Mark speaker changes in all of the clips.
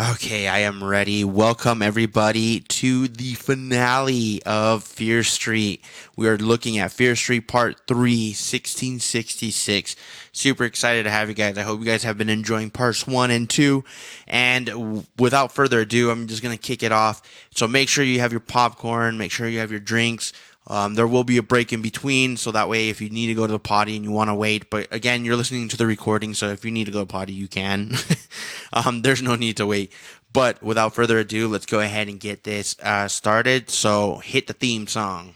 Speaker 1: Okay, I am ready. Welcome everybody to the finale of Fear Street. We are looking at Fear Street Part 3, 1666. Super excited to have you guys. I hope you guys have been enjoying parts 1 and 2. And without further ado, I'm just going to kick it off. So make sure you have your popcorn, make sure you have your drinks. Um, there will be a break in between, so that way if you need to go to the potty and you want to wait, but again, you're listening to the recording, so if you need to go to potty, you can. um, there's no need to wait. But without further ado, let's go ahead and get this uh, started. So hit the theme song.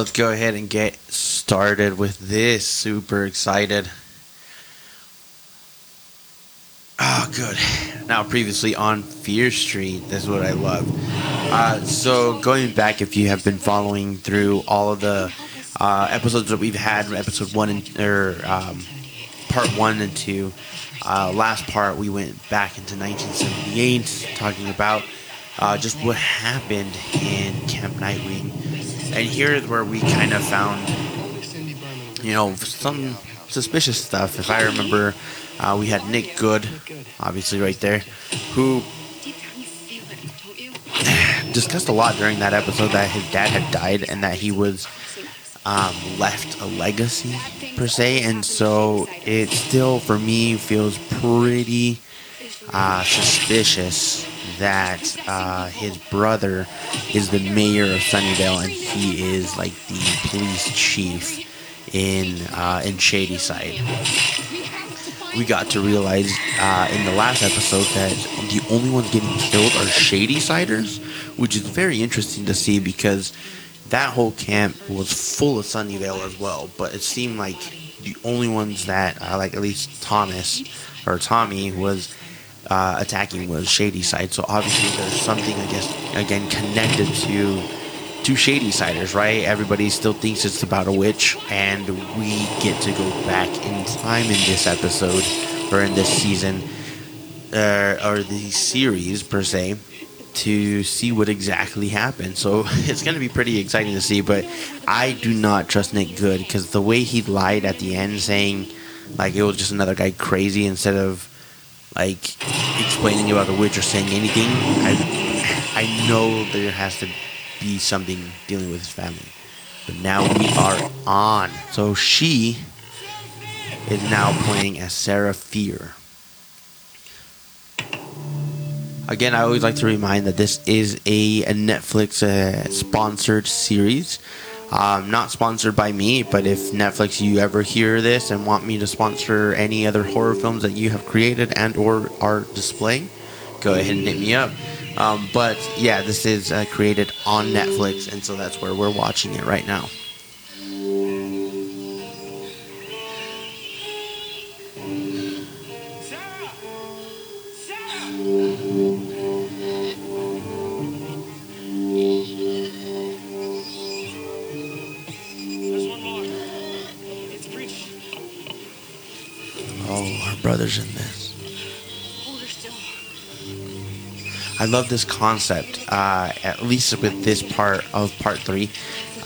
Speaker 1: Let's go ahead and get started with this. Super excited. Oh, good. Now, previously on Fear Street, this is what I love. Uh, so, going back, if you have been following through all of the uh, episodes that we've had, episode one and or um, part one and two, uh, last part we went back into 1978, talking about uh, just what happened in Camp Nightwing. And here is where we kind of found, you know, some suspicious stuff. If I remember, uh, we had Nick Goode, obviously right there, who discussed a lot during that episode that his dad had died and that he was um, left a legacy per se, and so it still for me feels pretty uh, suspicious that uh, his brother is the mayor of Sunnydale and he is like the police chief in uh, in Shadyside. We got to realize uh, in the last episode that the only ones getting killed are Shadysiders, which is very interesting to see because that whole camp was full of Sunnyvale as well. But it seemed like the only ones that, uh, like at least Thomas or Tommy, was uh, attacking was Shadyside. So obviously there's something, I guess, again connected to to Shadysiders, right? Everybody still thinks it's about a witch, and we get to go back in time in this episode or in this season uh, or the series per se to see what exactly happened. So it's going to be pretty exciting to see. But I do not trust Nick Goode because the way he lied at the end, saying like it was just another guy crazy instead of like explaining about the witch or saying anything. I I know there has to be something dealing with his family. But now we are on. So she is now playing as Sarah Fier. Again, I always like to remind that this is a, a Netflix uh, sponsored series. Um, not sponsored by me, but if Netflix you ever hear this and want me to sponsor any other horror films that you have created and or are displaying, go ahead and hit me up. Um, but yeah, this is uh, created on Netflix, and so that's where we're watching it right now. Love this concept, uh, at least with this part of part three.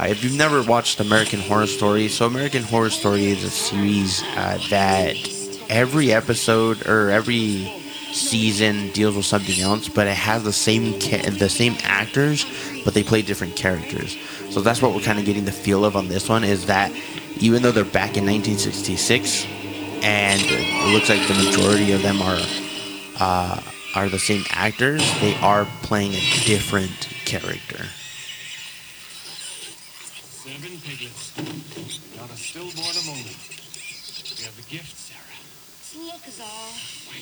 Speaker 1: Uh, if you've never watched American Horror Story, so American Horror Story is a series uh, that every episode or every season deals with something else, but it has the same ca- the same actors, but they play different characters. So that's what we're kind of getting the feel of on this one is that even though they're back in 1966, and it looks like the majority of them are uh, are the same actors, they are playing a different character.
Speaker 2: Seven piglets. Not a stillborn among them. We have a gift, Sarah.
Speaker 3: Look is all.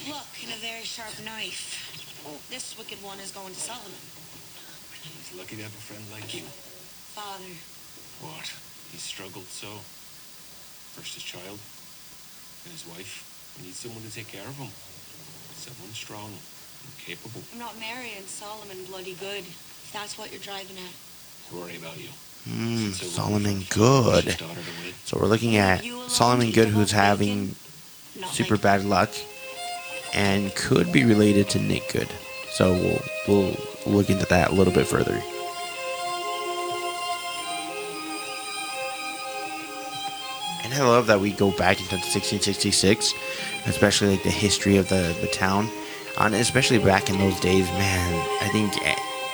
Speaker 3: Look, and a very sharp knife. Oh, This wicked one is going to Solomon.
Speaker 2: He's lucky to have a friend like you.
Speaker 3: Father,
Speaker 2: What? He struggled so. First his child, then his wife. I need someone to take care of him. Someone strong and capable
Speaker 3: I'm not marrying Solomon bloody Goode. If that's what you're driving at.
Speaker 2: to worry about you.
Speaker 1: Hmm,
Speaker 2: Since
Speaker 1: Solomon Goode.
Speaker 2: daughter to win.
Speaker 1: So we're looking at Solomon Goode, who's having super bad luck, and could be related to Nick Goode. So we'll we'll look into that a little bit further. And I love that we go back into 1666, especially like the history of the the town, and especially back in those days. Man, I think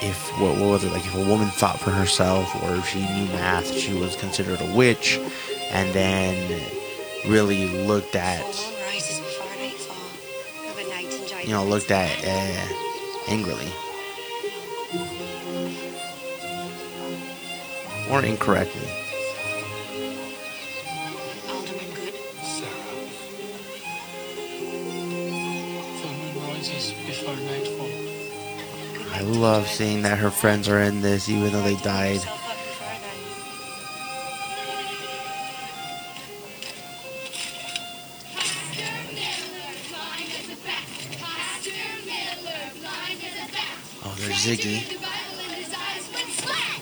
Speaker 1: if what, what was it like if a woman thought for herself or if she knew math, she was considered a witch, and then really looked at
Speaker 3: Full moon rises before nightfall. Have a night enjoy
Speaker 1: you know looked at uh, angrily or incorrectly. I love seeing that her friends are in this, even though they died. Oh, there's Ziggy.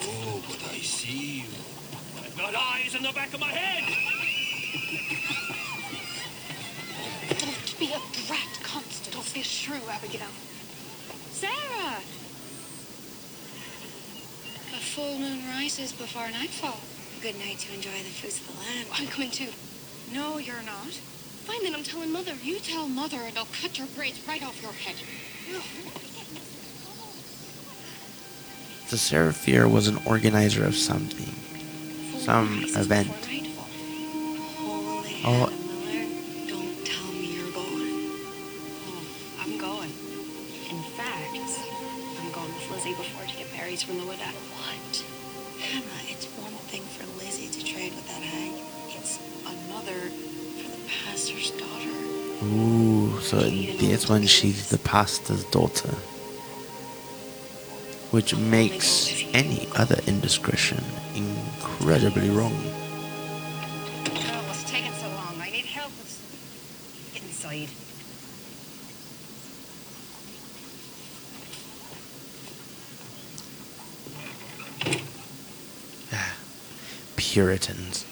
Speaker 2: Oh, but I see you. I've eyes in the back of my head.
Speaker 4: Don't be a brat, Constance. Don't be a shrew, Abigail.
Speaker 3: Sarah!
Speaker 4: A full moon rises before nightfall.
Speaker 3: Good night to enjoy the fruits of the land.
Speaker 4: I'm coming too. No, you're not. Fine, then I'm telling Mother. You tell Mother and I'll cut your braids right off your head.
Speaker 1: The Sarah Fier was an organizer of something. Some event.
Speaker 4: before nightfall. Oh.
Speaker 3: Holy
Speaker 1: Oh.
Speaker 3: Hannah don't tell me you're going.
Speaker 4: Oh, I'm going. In fact, I'm going with Lizzie before she get married from the widow.
Speaker 3: What? Hannah, it's one thing for Lizzie to trade with that hag. It's another for the pastor's daughter.
Speaker 1: Ooh, so this one she's the pastor's daughter. Which makes any other indiscretion incredibly wrong. Puritans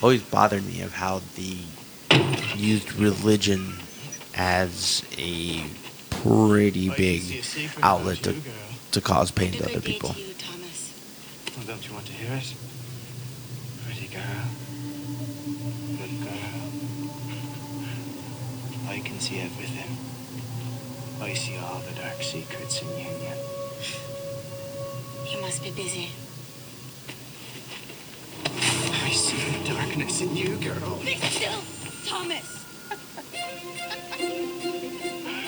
Speaker 1: always bothered me of how they used religion as a pretty oh, big outlet to, to cause pain to other people.
Speaker 3: to you, Thomas?
Speaker 5: Oh, don't you want to hear it? Pretty girl. Good girl. I can see everything. I see all the dark secrets in Union.
Speaker 3: You must be busy.
Speaker 5: I see the darkness in you, girl.
Speaker 3: Be still, Thomas!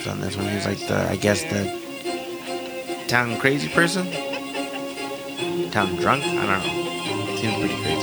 Speaker 1: So on this one, he's like the, I guess the town crazy person, town drunk. I don't know. Seems pretty crazy.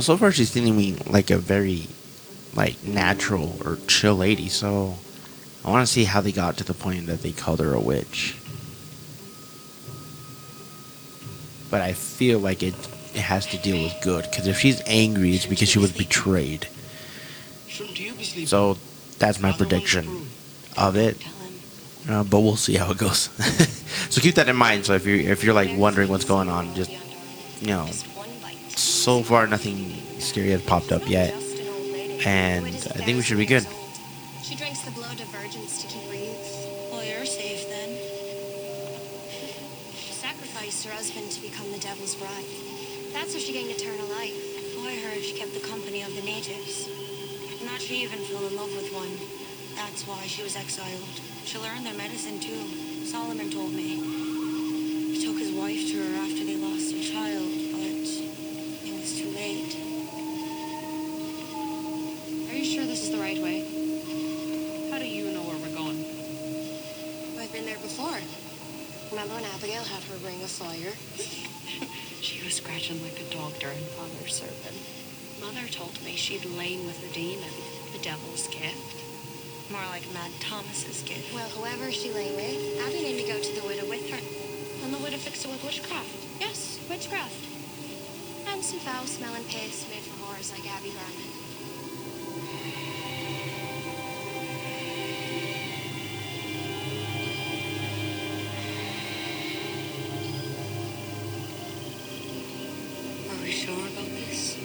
Speaker 5: So
Speaker 1: so far she's seeming me like a very like natural or chill lady. So I want to see how they got to the point that they called her a witch. But I feel like it it has to deal with good because if she's angry, it's because she was betrayed.
Speaker 2: You?
Speaker 1: So that's my prediction of it. Uh, but we'll see how it goes. so keep that in mind. So if you're if you're like wondering what's going on, just you know, so far nothing scary has popped up yet, and I think we should be good.
Speaker 4: She drinks the blood of virgins to keep her youth.
Speaker 3: Well, you're safe then.
Speaker 4: She sacrificed her husband to become the devil's bride. That's how she gained eternal life.
Speaker 3: Oh, I heard she kept the company of the natives. Not she even fell in love with one. That's why she was exiled. She learned their medicine too. Solomon told me. He took his wife to her after they lost their child,
Speaker 4: Are you sure this is the right way?
Speaker 6: How do you know where we're going?
Speaker 4: I've been there before. Remember when Abigail had her ring of fire?
Speaker 6: She was scratching like a dog during Father's sermon. Mother told me she'd lain with her demon, the devil's gift.
Speaker 3: More like Mad Thomas's gift.
Speaker 4: Well, whoever she lay with, Abby made me go to the widow with her. And the widow fixed it with witchcraft. Yes, witchcraft. And some foul-smelling piss made from whores like Abby Garman.
Speaker 3: Are we sure about this?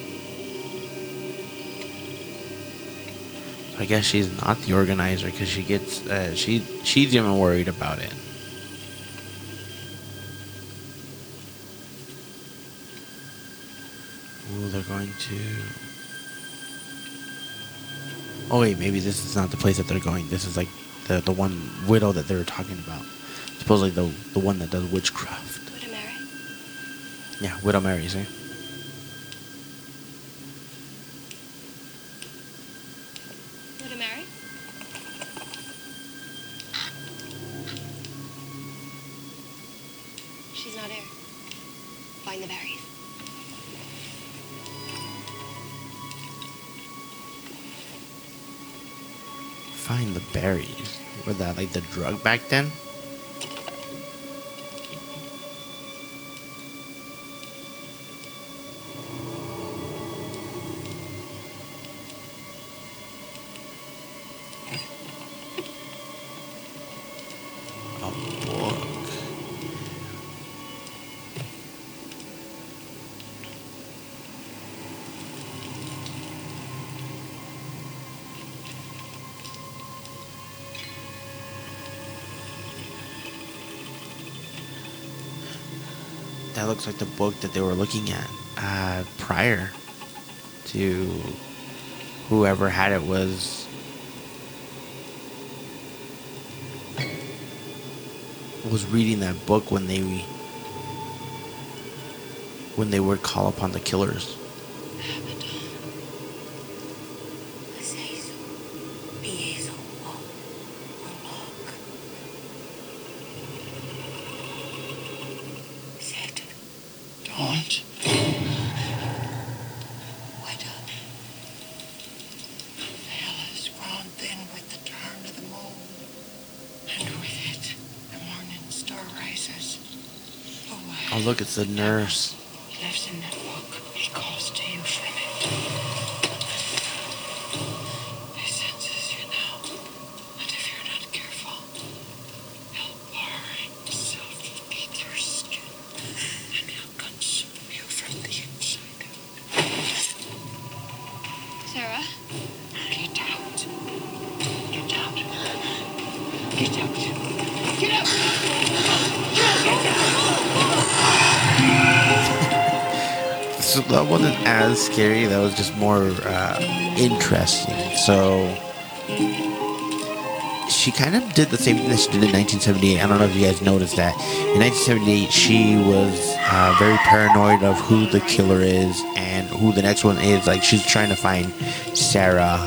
Speaker 1: I guess she's not the organizer because she gets uh, she she's even worried about it. Ooh, they're going to. Oh wait, maybe this is not the place that they're going. This is like the the one widow that they were talking about. Supposedly the the one that does witchcraft.
Speaker 4: Widow Mary.
Speaker 1: Yeah, Widow Mary, see?
Speaker 4: The
Speaker 1: drug back then? Looks like the book that they were looking at uh, prior to whoever had it was was reading that book when they when they would call upon the killers.
Speaker 3: Azazel, Beazel, Moloch. Set,
Speaker 5: Don't.
Speaker 3: Widow.
Speaker 7: Hell is grown thin with the turn of the moon, and with it the morning star rises. Oh,
Speaker 1: Oh look, it's the nurse.
Speaker 7: That
Speaker 1: wasn't as scary. That was just more uh, interesting. So she kind of did the same thing that she did in 1978. I don't know if you guys noticed that. In 1978, she was uh, very paranoid of who the killer is and who the next one is. Like she's trying to find Sarah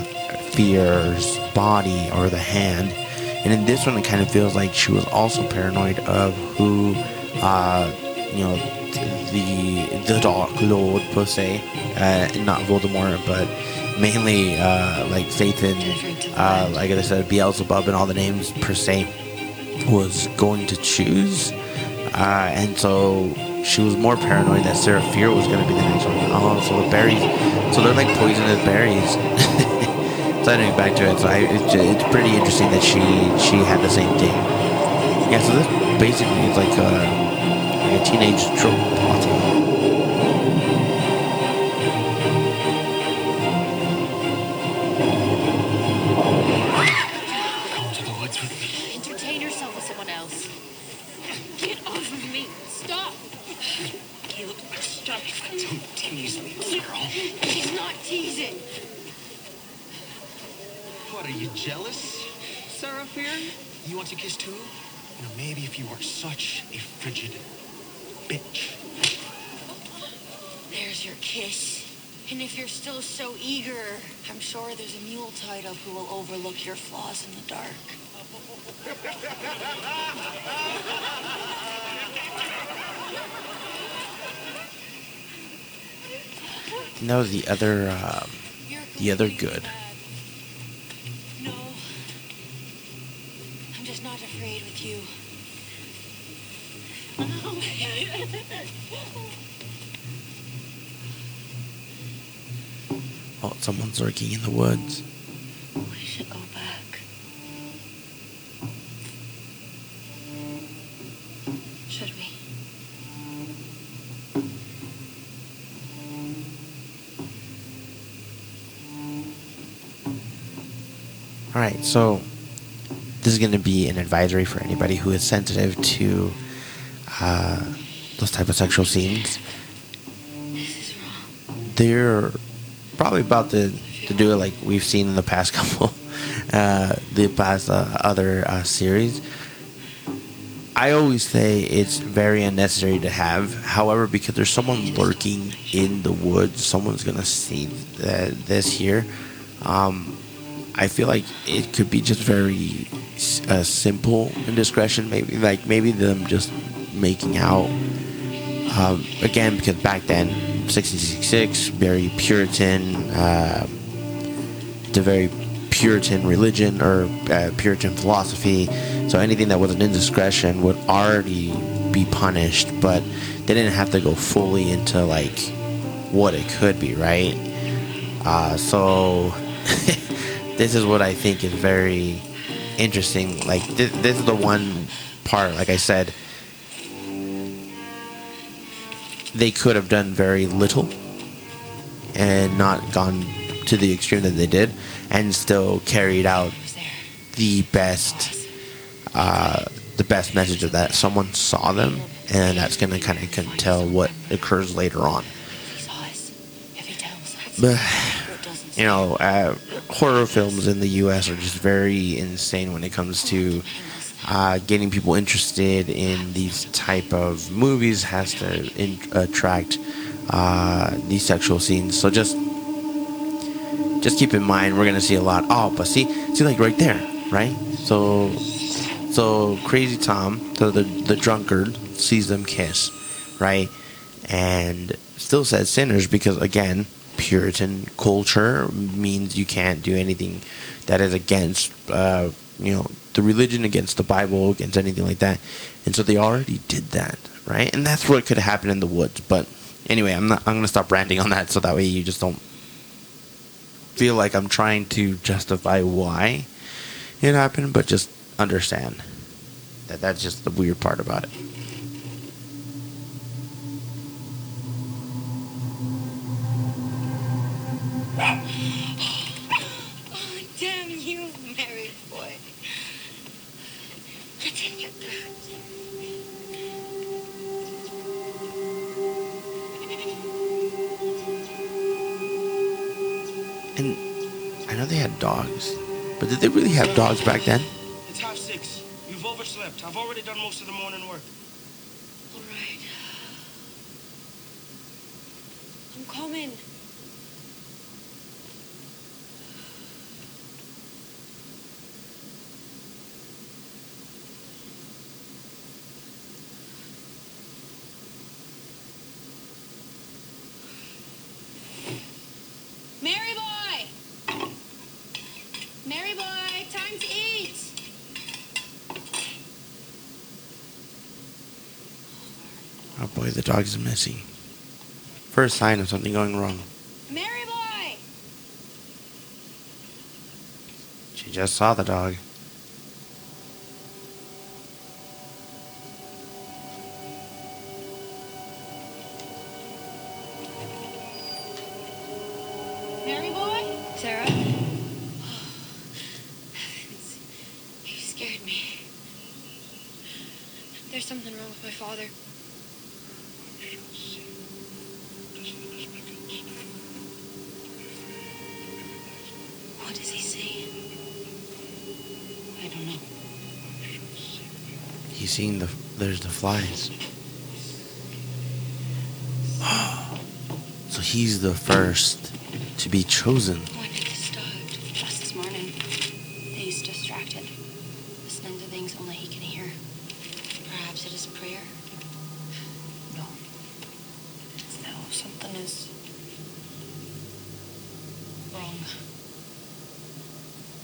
Speaker 1: Fier's body or the hand. And in this one, it kind of feels like she was also paranoid of who, uh, you know, the the Dark Lord per se, uh, not Voldemort, but mainly uh, like Satan, uh, like I said, Beelzebub, and all the names per se, was going to choose, uh, and so she was more paranoid that Sarah Fier was going to be the next one. Oh, so the berries, so they're like poisonous berries. so anyway, back to it. So I, it's, it's pretty interesting that she she had the same thing. Yeah, so this basically is like a, like a teenage trope No, the other, um, the other good.
Speaker 3: No. I'm just not afraid with you.
Speaker 1: Oh, someone's lurking in the woods. Right, so this is going to be an advisory for anybody who is sensitive to uh, those type of sexual scenes. They're probably about to, to do it like we've seen in the past couple, uh, the past uh, other uh, series. I always say it's very unnecessary to have. However, because there's someone lurking in the woods, someone's gonna see th- this here. Um, I feel like it could be just very uh, simple indiscretion. Maybe like maybe them just making out. Um, again, because back then, 1666, very Puritan. Uh, a very Puritan religion or uh, Puritan philosophy. So anything that was an indiscretion would already be punished, but they didn't have to go fully into like what it could be, right? Uh, so this is what I think is very interesting. Like this, this is the one part, like I said, they could have done very little and not gone to the extreme that they did, and still carried out the best, uh, the best message of that. Someone saw them, and that's gonna kind of tell what occurs later on.
Speaker 6: He saw us. If he tells us.
Speaker 1: But you know, uh, horror films in the U.S. are just very insane when it comes to uh, getting people interested in these type of movies. Has to in- attract uh, these sexual scenes. So just just keep in mind, we're gonna see a lot. Oh, but see, see, like right there, right? So, so crazy Tom, the the, the drunkard, sees them kiss, right? And still says sinners because again, Puritan culture means you can't do anything that is against, uh, you know, the religion, against the Bible, against anything like that. And so they already did that, right? And that's what could happen in the woods. But anyway, I'm not. I'm gonna stop ranting on that so that way you just don't feel like I'm trying to justify why it happened, but just understand that that's just the weird part about it. But did they really have dogs back then?
Speaker 8: It's half six. You've overslept. I've already done most of the morning work.
Speaker 3: All right. I'm coming.
Speaker 1: Dog is missing. First sign of something going wrong.
Speaker 3: Mary boy!
Speaker 1: She just saw the dog. Flies. so he's the first to be chosen.
Speaker 3: When did this as
Speaker 6: Just this morning, he's distracted, listening to things only he can hear.
Speaker 3: Perhaps it is prayer.
Speaker 6: No. No, something is wrong.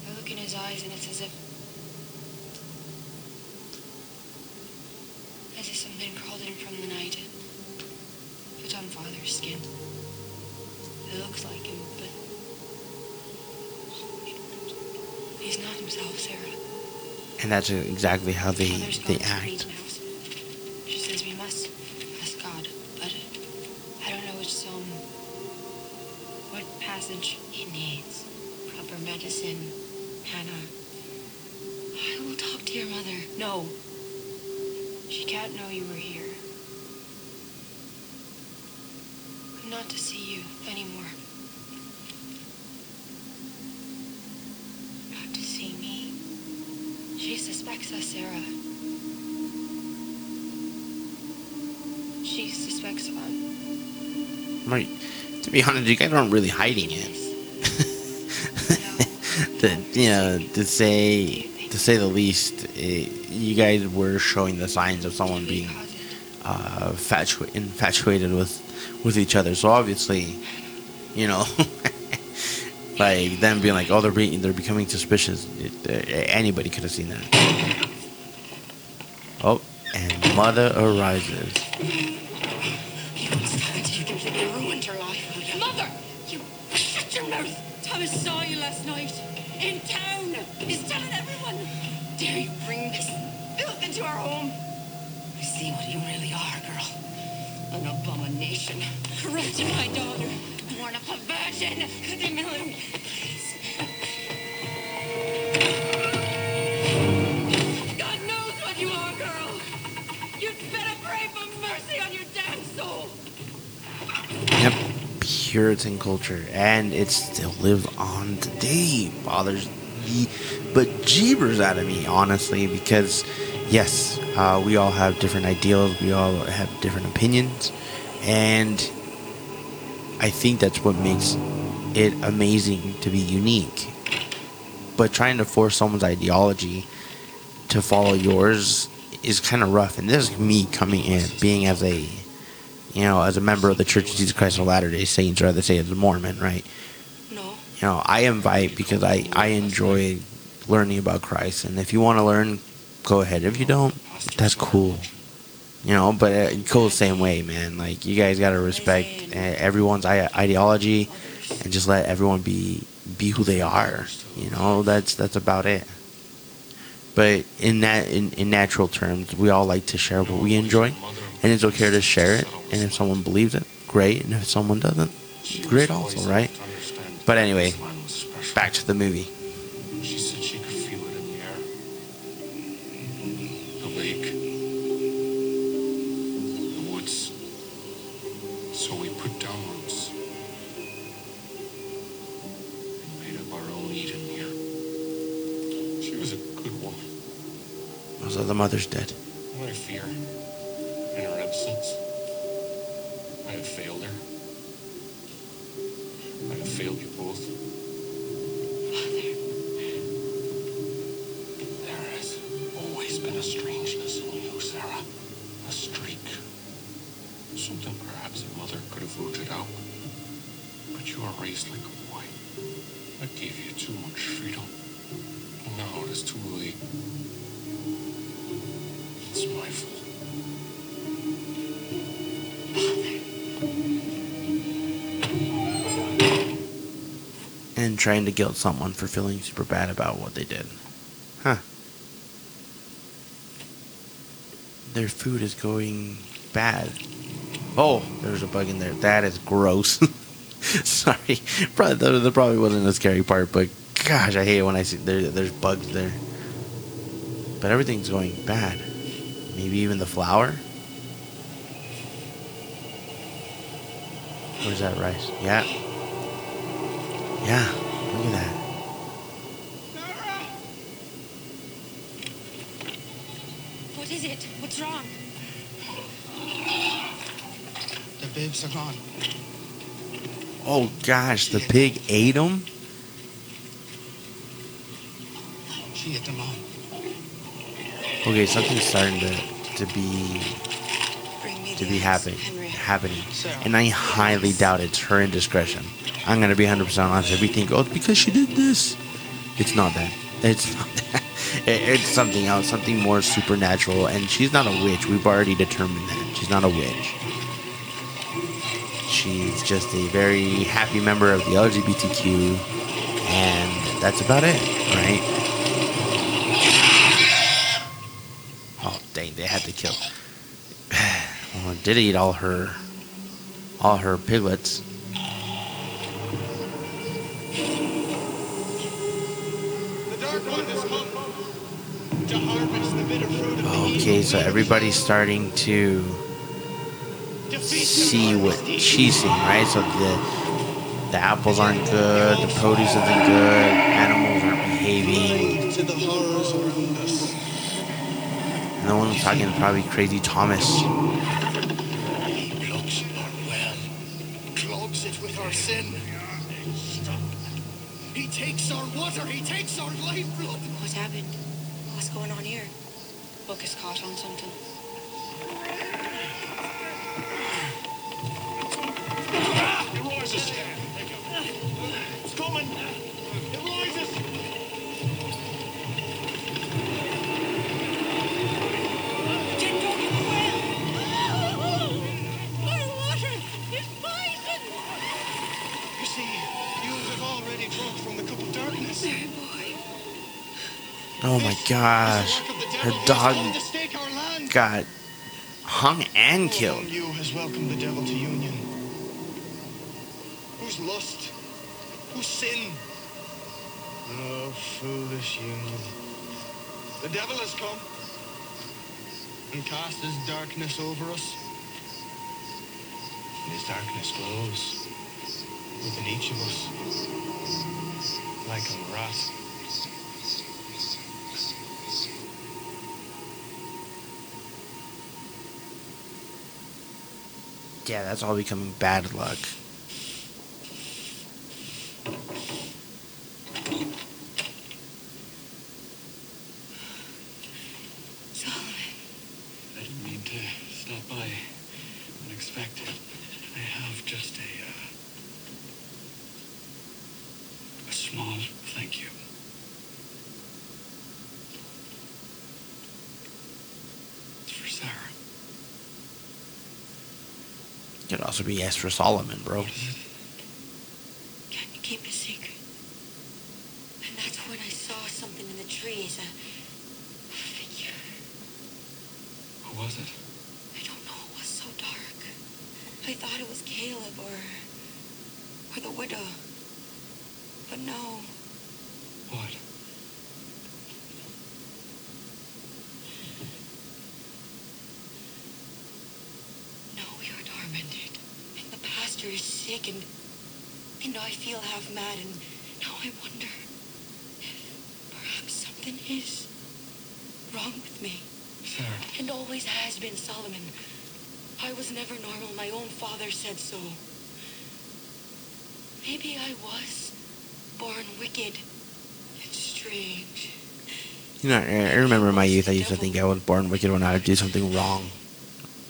Speaker 4: I look in his eyes and it's as if. Crawled in from the night and put on father's skin. It looks like him, but. He's not himself, Sarah.
Speaker 1: And that's exactly how they, they act. Right. To be honest, you guys aren't really hiding it. to, you know, to say to say the least, eh, you guys were showing the signs of someone being uh, fatua- infatuated with with each other. So obviously, you know, like them being like, oh, they're being they're becoming suspicious. It, uh, anybody could have seen that. Oh, and mother arises. Culture, and it still lives on today. Bothers the bejeebers out of me, honestly, because yes, uh, we all have different ideals, we all have different opinions, and I think that's what makes it amazing to be unique. But trying to force someone's ideology to follow yours is kind of rough, and this is me coming in, being as a you know, as a member of the Church of Jesus Christ of Latter Day Saints, or rather say as a Mormon, right?
Speaker 3: No.
Speaker 1: You know, I invite because I I enjoy learning about Christ, and if you want to learn, go ahead. If you don't, that's cool. You know, but uh, go the same way, man. Like you guys gotta respect uh, everyone's ideology, and just let everyone be be who they are. You know, that's that's about it. But in that in, in natural terms, we all like to share what we enjoy, and it's okay to share it. And if someone believes it, great. And if someone doesn't, great also, right? But anyway, back to the movie.
Speaker 5: She said she could feel it in the air. The lake. The woods. So we put down roots. And made up our own Eden here. She was a good woman.
Speaker 1: So the mother's dead.
Speaker 5: Failed you both. Father. There has always been a strangeness in you, Sarah. A streak. Something perhaps a mother could have rooted out. But you are raised like a boy. I gave you too much freedom. Now it is too late. It's my fault.
Speaker 1: Trying to guilt someone for feeling super bad about what they did. Huh. Their food is going bad. Oh, there's a bug in there. That is gross. Sorry, probably that, that probably wasn't the scary part, but gosh, I hate it when I see there, there's bugs there. But everything's going bad. Maybe even the flour. Where's that rice? Yeah. Yeah. Oh gosh, the pig ate them.
Speaker 2: She ate them all.
Speaker 1: Okay, something's starting to to be to be happening, happening, and I highly doubt it's her indiscretion. I'm gonna be 100 percent honest. If we think, oh, because she did this, it's not that. It's not that. It's something else, something more supernatural. And she's not a witch. We've already determined that she's not a witch. She's just a very happy member of the LGBTQ, and that's about it, right? Oh dang, they had to kill. Well, it did eat all her, all her piglets.
Speaker 2: The Dark One has come to harvest the bitter fruit of the
Speaker 1: Okay, so everybody's starting to see what she's seeing, right? So the the apples aren't good, the produce isn't good, animals aren't behaving. And the one who's talking is probably Crazy Thomas.
Speaker 2: He blocks our well, clogs it with our sin. He takes our water, he takes our lifeblood.
Speaker 3: What happened? What's going on here?
Speaker 6: Book is caught on something.
Speaker 1: Gosh. Her dog got hung and killed.
Speaker 2: You has welcomed the devil to union. Whose lust? Whose sin? Oh, foolish union. The devil has come and cast his darkness over us. And his darkness glows within each of us like a rat.
Speaker 1: Yeah, that's all becoming bad luck.
Speaker 3: Solomon.
Speaker 9: I didn't mean to stop by unexpected. I have just a, uh, a small thank you. It's for Sarah.
Speaker 1: Also be for Solomon, bro.
Speaker 9: What is it?
Speaker 3: Can you keep a secret? And that's when I saw something in the trees. A, a figure.
Speaker 9: Who was it?
Speaker 3: I don't know. It was so dark. I thought it was Caleb or or the widow. But no.
Speaker 9: What?
Speaker 3: No, we are tormented. And the pastor is sick and and I feel half mad and now I wonder if perhaps something is wrong with me.
Speaker 9: Sarah.
Speaker 3: And always has been Solomon. I was never normal. My own father said so. Maybe I was born wicked. It's strange.
Speaker 1: You know, I I remember in my youth, I used to think I was born wicked when I would do something wrong,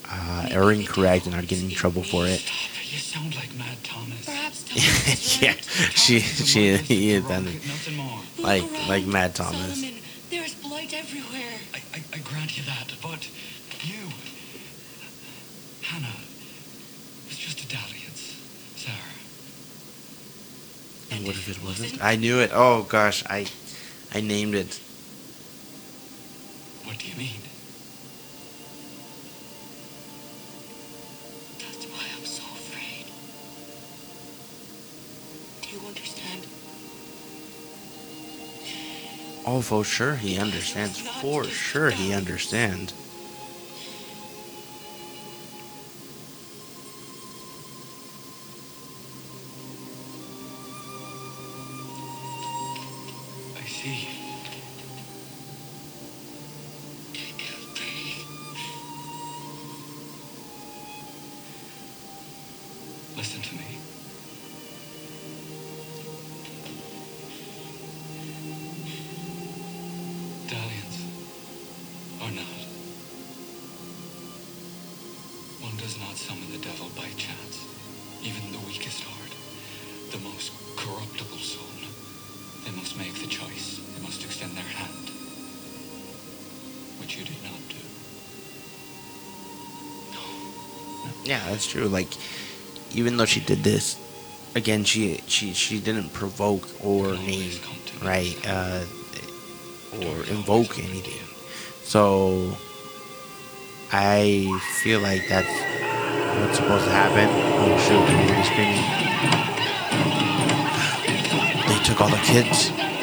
Speaker 1: uh, or incorrect, and I'd get in trouble for it.
Speaker 9: You sound like Mad Thomas.
Speaker 3: Perhaps Thomas is
Speaker 1: yeah,
Speaker 3: right.
Speaker 1: she
Speaker 9: Thomas is a
Speaker 1: she
Speaker 9: murderer.
Speaker 1: he is
Speaker 9: Wrong,
Speaker 1: done
Speaker 9: Nothing more.
Speaker 3: Look
Speaker 1: like like Mad Thomas.
Speaker 3: Solomon, there's blight everywhere.
Speaker 9: I, I, I grant you that, but you, Hannah, was just a dalliance, Sarah.
Speaker 1: And what if it wasn't? I knew it. Oh gosh, I I named it. For sure he understands. For sure he understands. That's true. Like, even though she did this, again, she she she didn't provoke or name, right, uh, or invoke anything. So, I feel like that's what's supposed to happen. Oh shoot! Screaming. They took all the kids.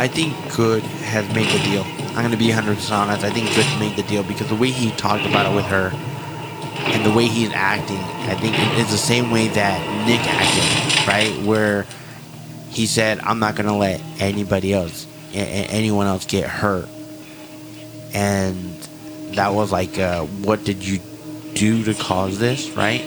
Speaker 1: I think Goode has made the deal. I'm gonna be 100% honest. I think Goode made the deal because the way he talked about it with her, and the way he's acting, I think it's the same way that Nick acted, right? Where he said, "I'm not gonna let anybody else, anyone else, get hurt," and that was like, uh, "What did you do to cause this?" Right?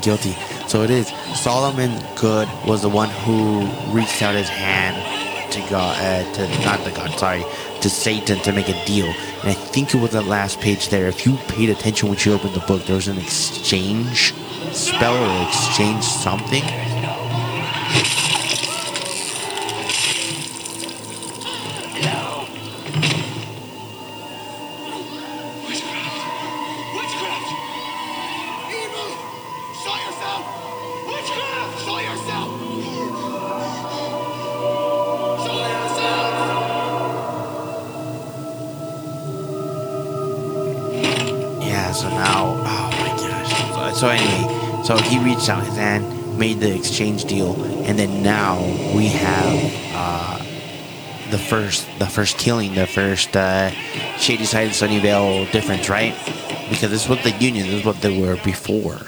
Speaker 1: Guilty. So it is. Solomon Goode was the one who reached out his hand to God, uh, to not the God, sorry, to Satan to make a deal. And I think it was the last page there. If you paid attention when you opened the book, there was an exchange spell or exchange something. Made the exchange deal, and then now we have uh, the first, the first killing, the first uh, Shadyside and Sunnyvale difference, right? Because this is what the Union, this is what they were before,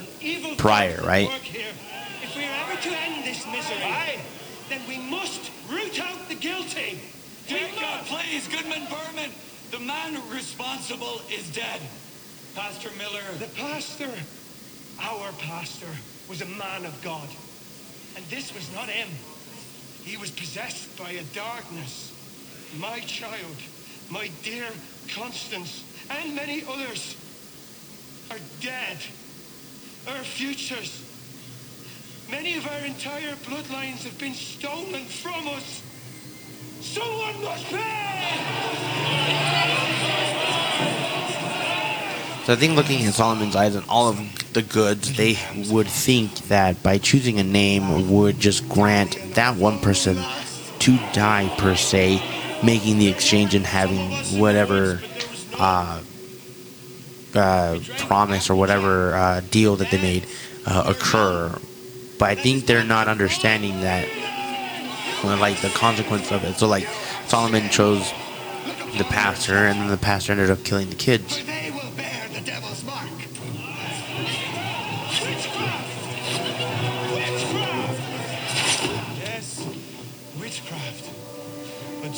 Speaker 1: prior, right?
Speaker 8: If we're ever to end this misery, then we must root out the guilty.
Speaker 9: Jacob, please, Goodman Berman. The man responsible is dead. Pastor Miller.
Speaker 8: The pastor, our pastor, was a man of God. And this was not him. He was possessed by a darkness. My child, my dear Constance, and many others are dead. Our futures. Many of our entire bloodlines have been stolen from us. Someone must pay!
Speaker 1: So I think looking at Solomon's eyes and all of the Goodes, they would think that by choosing a name would just grant that one person to die per se, making the exchange and having whatever uh, uh, promise or whatever uh, deal that they made uh, occur. But I think they're not understanding that, like the consequence of it. So like Solomon chose the pastor, and then the pastor ended up killing the kids.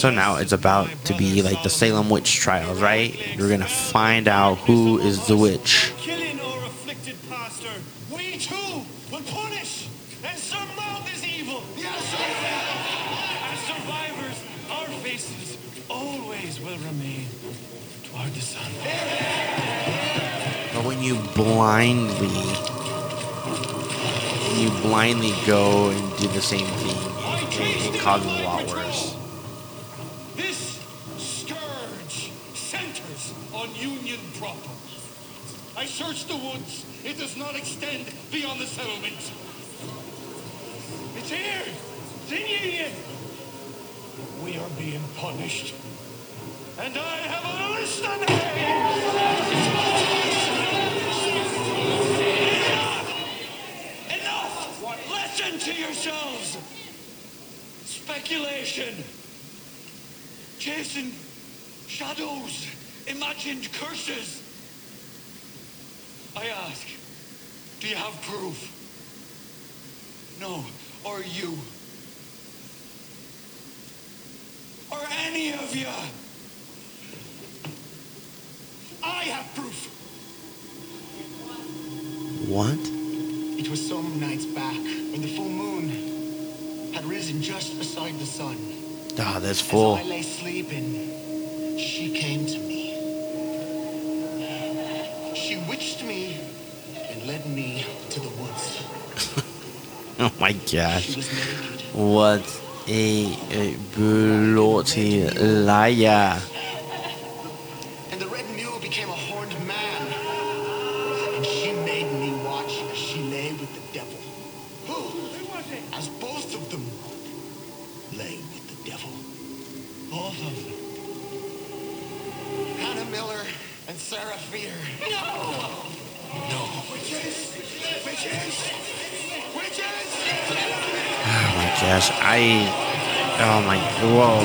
Speaker 1: So now it's about to be like the Salem witch trials, right? You're gonna find out who is the witch.
Speaker 8: Killing our afflicted pastor, we too will punish and surmount this evil. Yes, As survivors, our faces always will remain toward the sun.
Speaker 1: But when you blindly, when you blindly go and do the same thing, it, it causes a lot worse.
Speaker 8: I searched the woods. It does not extend beyond the settlement. It's here. It's in Union. We are being punished. And I have a list on Enough! Listen to yourselves! Speculation! Chasing shadows, imagined curses. I ask, do you have proof? No, or you? Or any of you? I have proof.
Speaker 1: What?
Speaker 2: It was some nights back when the full moon had risen just beside the sun.
Speaker 1: Ah, that's
Speaker 2: As
Speaker 1: full.
Speaker 2: I lay sleeping, she came to me. She witched me and led me to the woods.
Speaker 1: Oh my gosh. What a, a bloody liar.
Speaker 2: And the red mule became a horned man. And she made me watch as she lay with the devil. Who? As both of them lay with the devil.
Speaker 8: Both of them.
Speaker 2: Hannah Miller and Sarah Fier. Witches!
Speaker 1: Gosh. I. Oh my. Whoa.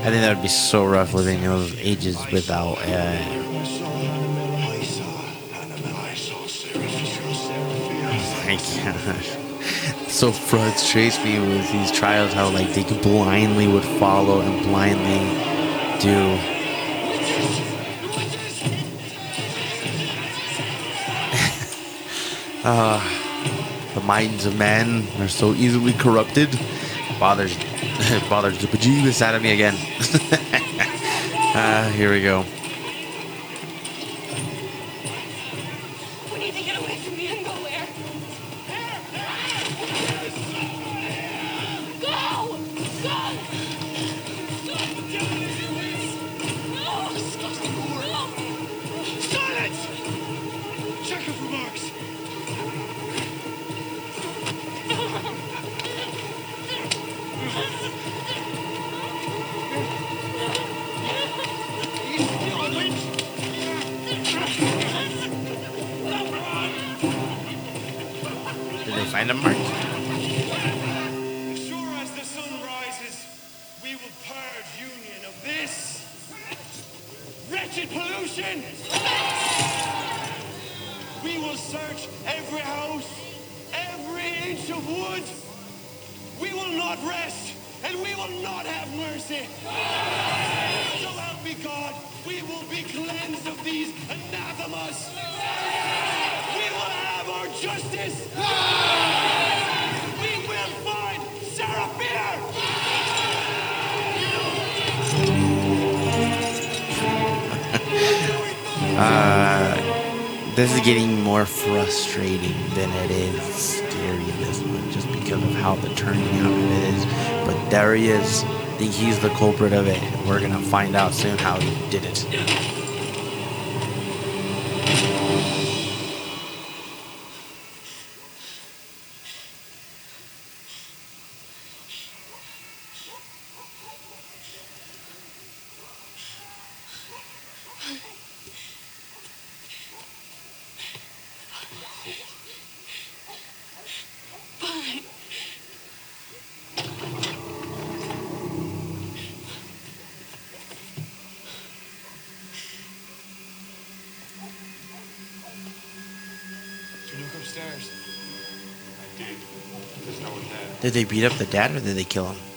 Speaker 1: I think that would be so rough living those ages without. Uh, my gosh. So frustrates me with these trials how like they blindly would follow and blindly do. uh, minds of men are so easily corrupted. Bothers bothers the out of me again. uh, here we go.
Speaker 3: Frustrating than it is scary. This one, just because of how the turning out of it is. But Darius, I think he's the culprit of it. We're gonna find out soon how he did it.
Speaker 1: Did
Speaker 3: they beat up the dad or did they kill him?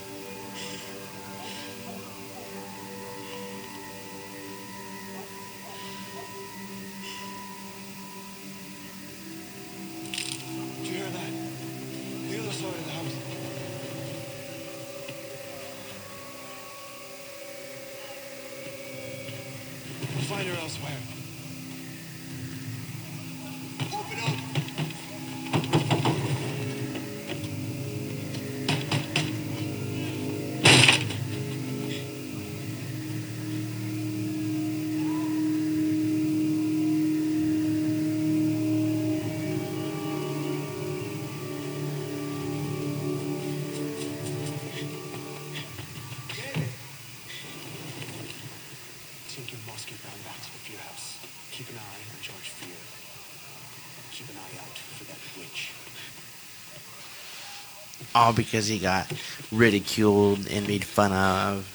Speaker 3: All because he got ridiculed and made fun of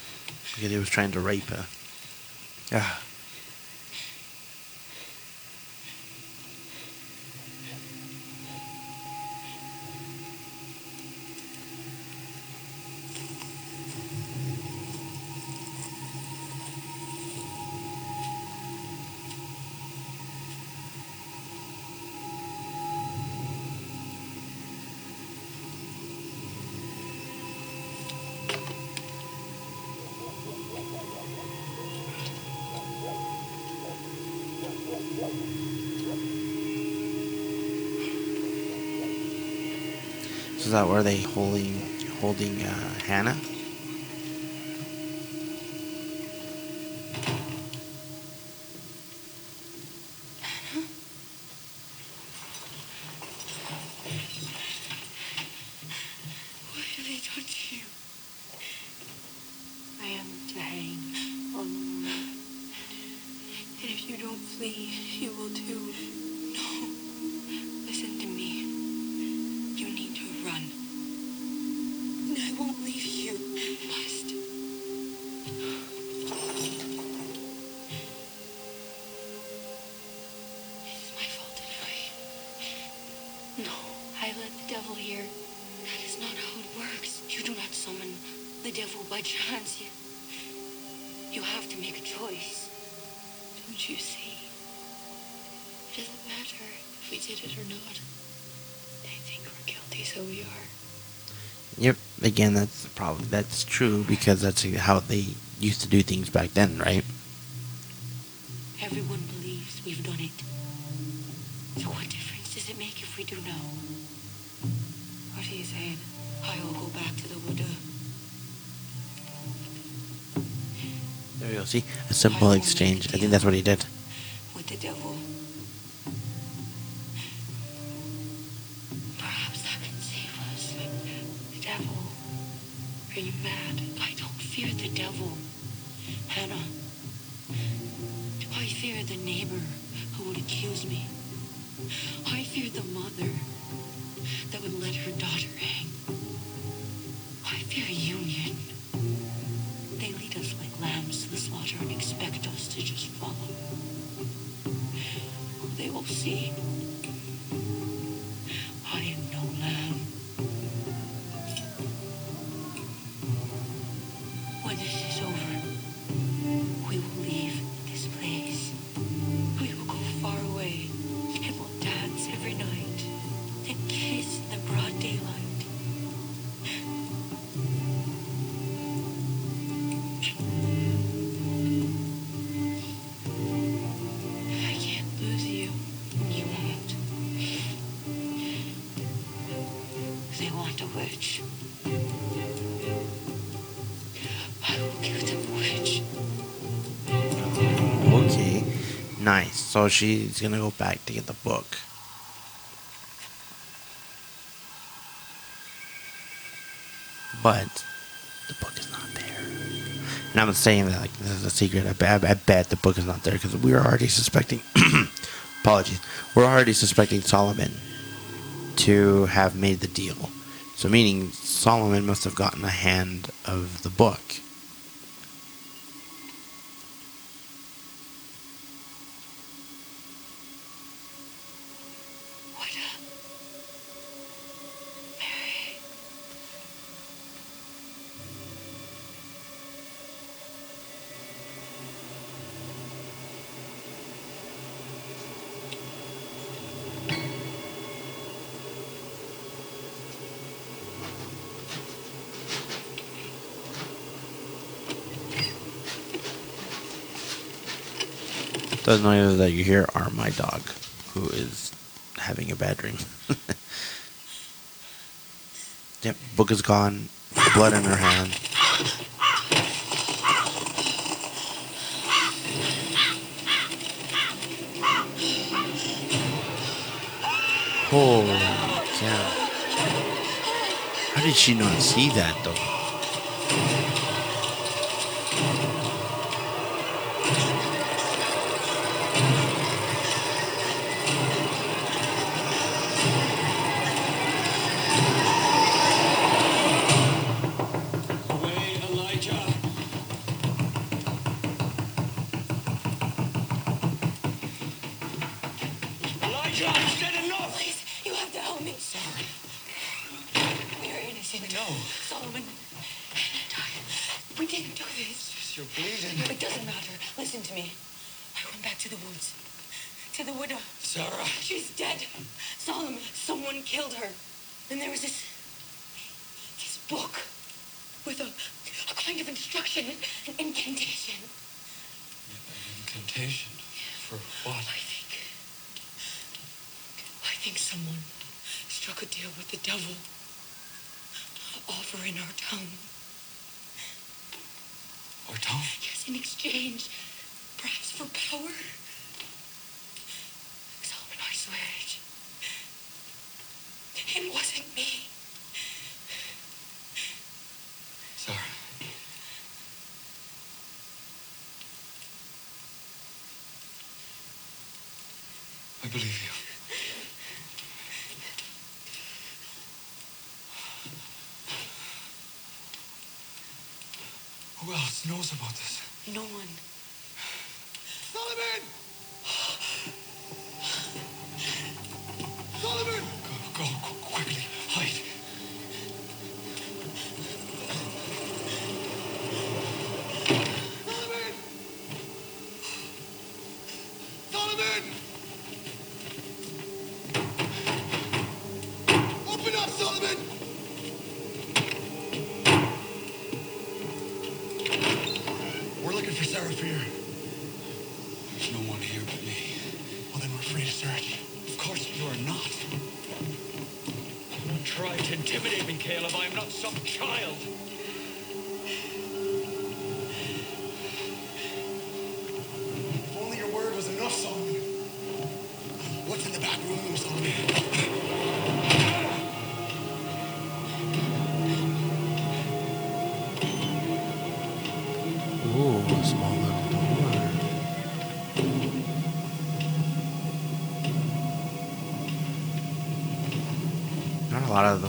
Speaker 3: because he was trying to rape her. Ah. Where they holding holding uh, Hannah? True because that's how they used to do things back then, right?
Speaker 10: Everyone believes we've done it. So what difference does it make if we do know?
Speaker 11: What are you saying?
Speaker 10: I will go back to the Buddha.
Speaker 3: There you go. See, a simple exchange. I think that's what he did.
Speaker 1: She's gonna go back to get the book. But the book is not there. And I'm saying that like this is a secret. I bet, I bet the book is not there because we are already suspecting. apologies. We're already suspecting Solomon to have made the deal. So meaning Solomon must have gotten a hand of the book. Those noises that you hear are my dog, who is having a bad dream. yep, book is gone, blood in her hand. Holy cow. How did she not see that though?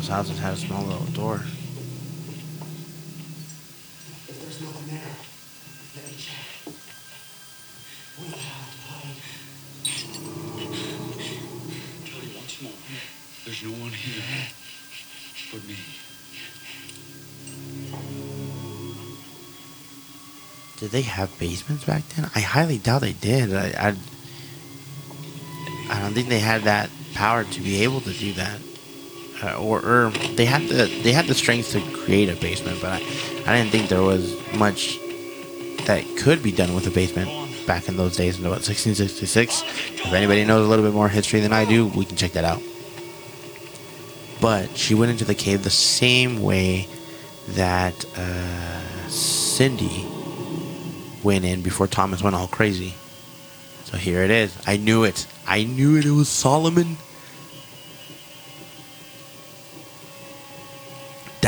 Speaker 1: Those houses had a small little door.
Speaker 2: If there's nothing there, let me check. We'll have to hide.
Speaker 9: Tell you once more. There's no one here but me.
Speaker 1: Did they have basements back then? I highly doubt they did. I, I, I don't think they had that power to be able to do that, uh, or, or they had the they had the strength to create a basement. But I, I didn't think there was much that could be done with a basement back in those days in about 1666. If anybody knows a little bit more history than I do, we can check that out. but she went into the cave the same way that uh, Cindy went in before Thomas went all crazy. So here it is. I knew it. I knew it. It was Solomon.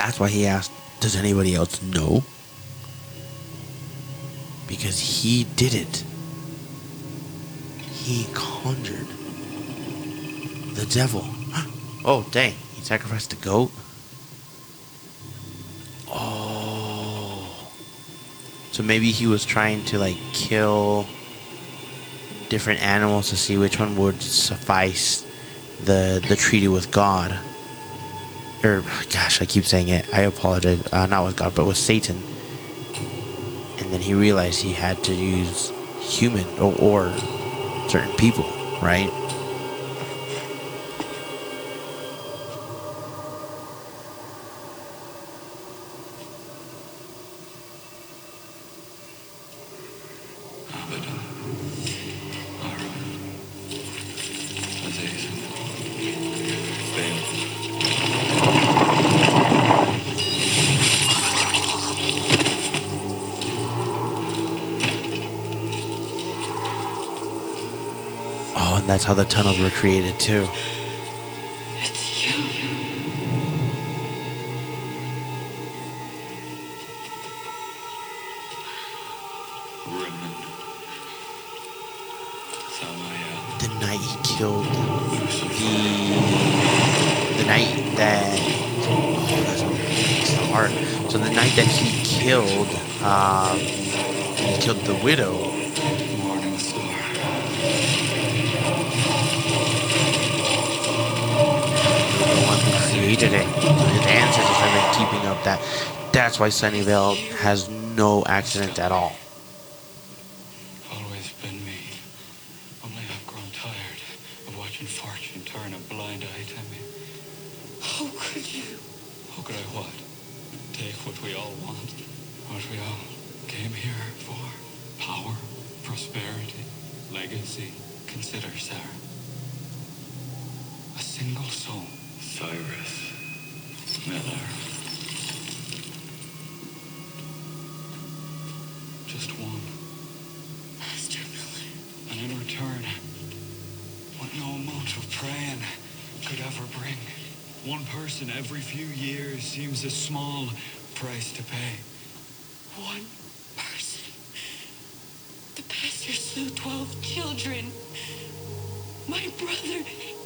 Speaker 1: That's why he asked, Does anybody else know? Because he did it. He conjured the devil. Oh, dang. He sacrificed a goat? Oh. So maybe he was trying to, like, kill different animals to see which one would suffice the the treaty with God. Or, gosh, I keep saying it. I apologize. Uh, not with God, but with Satan. And then he realized he had to use human or, or certain people, right? How the tunnels were created too. That's why Sunnyvale has no accident at all.
Speaker 9: always been me. Only I've grown tired of watching fortune turn a blind eye to me.
Speaker 7: How could you?
Speaker 9: How could I what? Take what we all want, what we all came here for. Power, prosperity, legacy. Consider, Sarah. A single soul. Cyrus Miller. Just one.
Speaker 7: Master Miller.
Speaker 9: And in return, what no amount of praying could ever bring. One person every few years seems a small price to pay.
Speaker 7: One person. The pastor slew 12 children. My brother,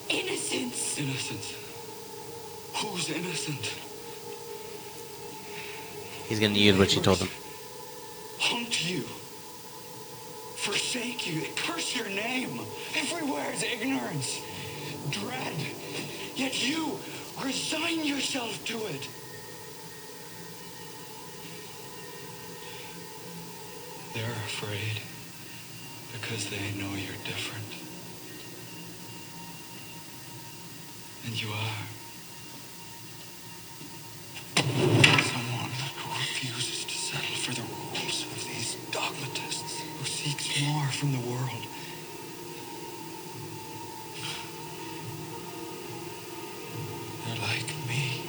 Speaker 7: innocence.
Speaker 9: Innocence. Who's innocent?
Speaker 1: He's gonna use what she told him.
Speaker 9: You are. Someone who refuses to settle for the rules of these dogmatists, who seeks more from the world. They're like me.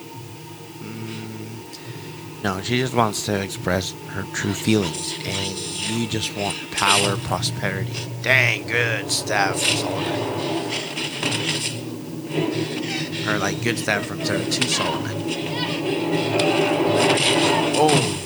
Speaker 9: Mm.
Speaker 1: No, she just wants to express her true feelings, and you just want power, prosperity. Dang good stuff, Solomon. Or like good stuff from Sarah to Solomon. Oh.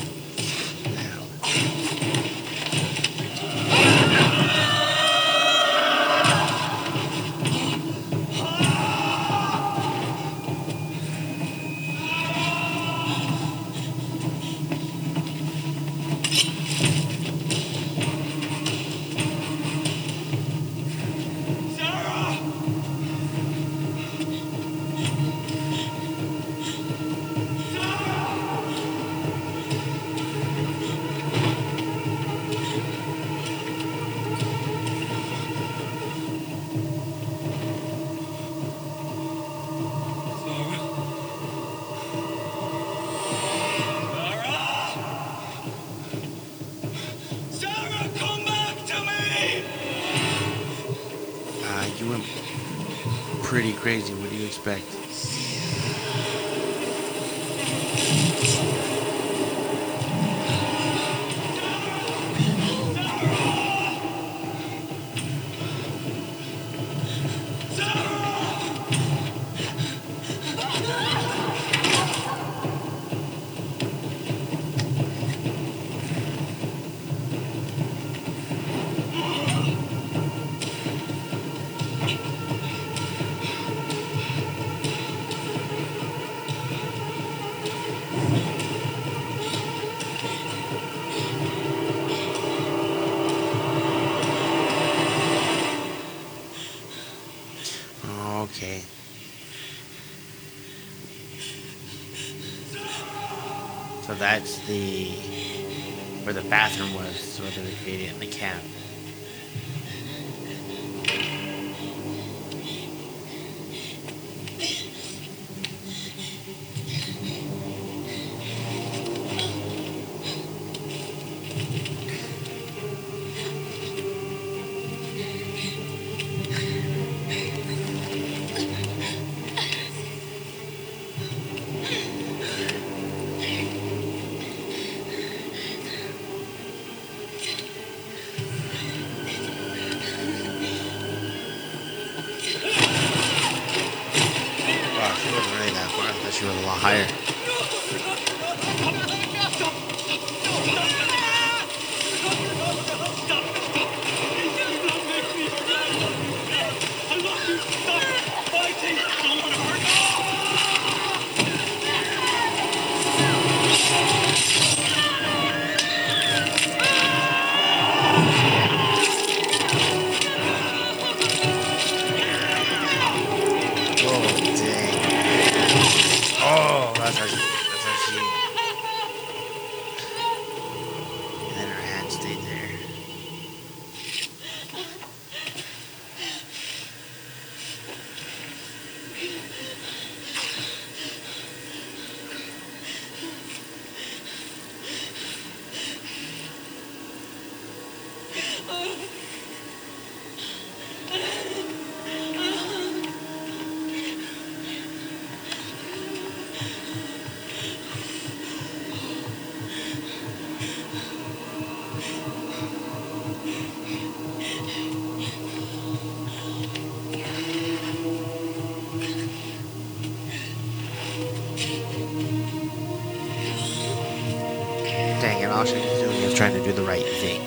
Speaker 1: Trying to do the right thing.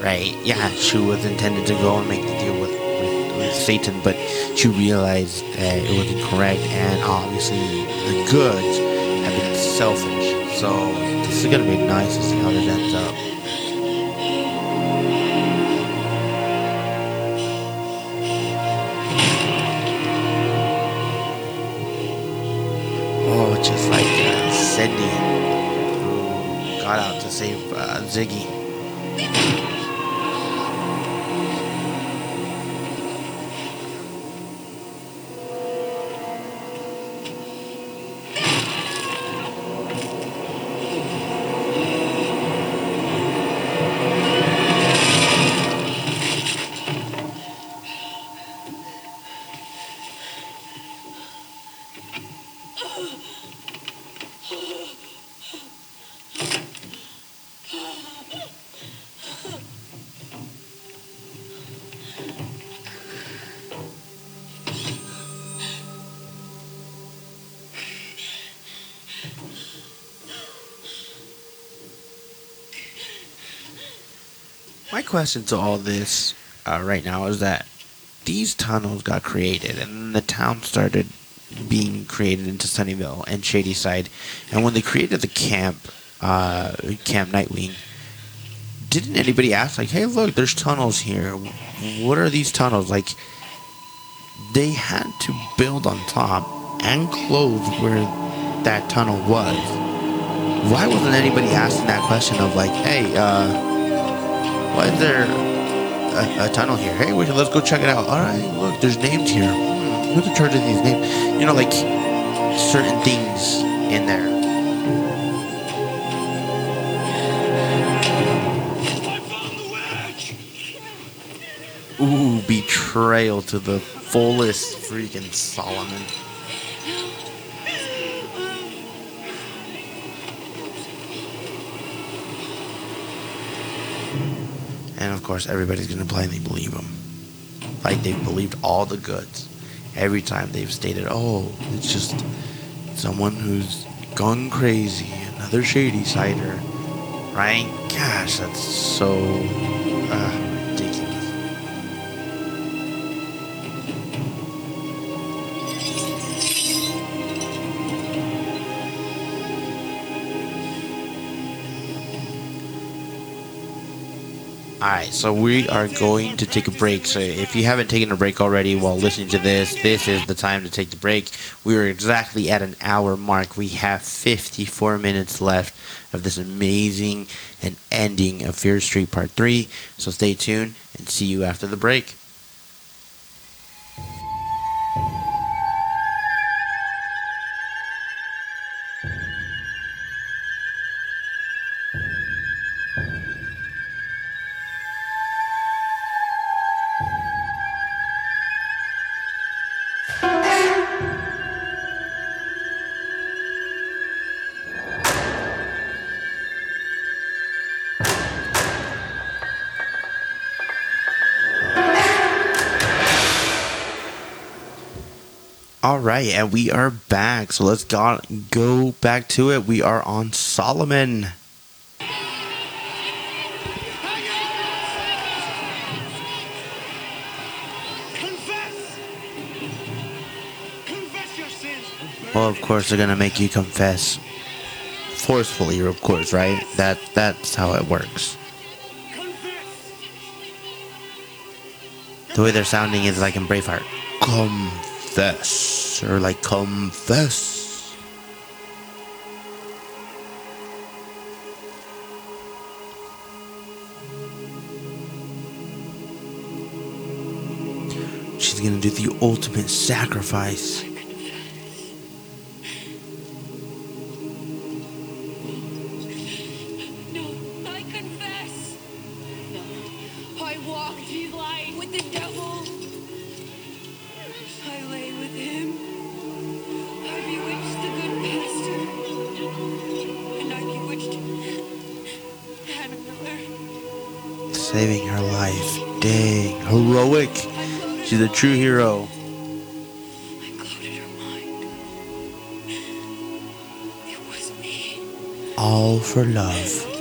Speaker 1: Right? Yeah, she was intended to go and make the deal with, with, with Satan, but she realized that it was incorrect, and obviously the Goodes have been selfish. So this is gonna be nice to see how this ends up. Ziggy. Question to all this uh, right now is that these tunnels got created and the town started being created into Sunnyvale and Shadyside. And when they created the camp, uh, Camp Nightwing, didn't anybody ask, like, hey, look, there's tunnels here. What are these tunnels? Like, they had to build on top and close where that tunnel was. Why wasn't anybody asking that question of, like, hey, uh, why is there a, a tunnel here? Hey, wait, let's go check it out. All right, look, there's names here. Hmm, who's in charge of these names? You know, like certain things in there. Ooh, betrayal to the fullest freaking Solomon. Of course, everybody's going to blindly believe them. Like they've believed all the Goodes. Every time they've stated, oh, it's just someone who's gone crazy, another Shadysider. Right? Gosh, that's so uh, so we are going to take a break. So if you haven't taken a break already while listening to this, this is the time to take the break. We are exactly at an hour mark. We have 54 minutes left of this amazing and ending of Fear Street Part 3. So stay tuned and see you after the break. All right, and we are back. So let's go, go back to it. We are on Solomon. Well, of course, they're gonna make you confess forcefully, of course, right? That that's how it works. The way they're sounding is like in Braveheart. Confess, or like confess. She's gonna do the ultimate sacrifice. True hero. All for love.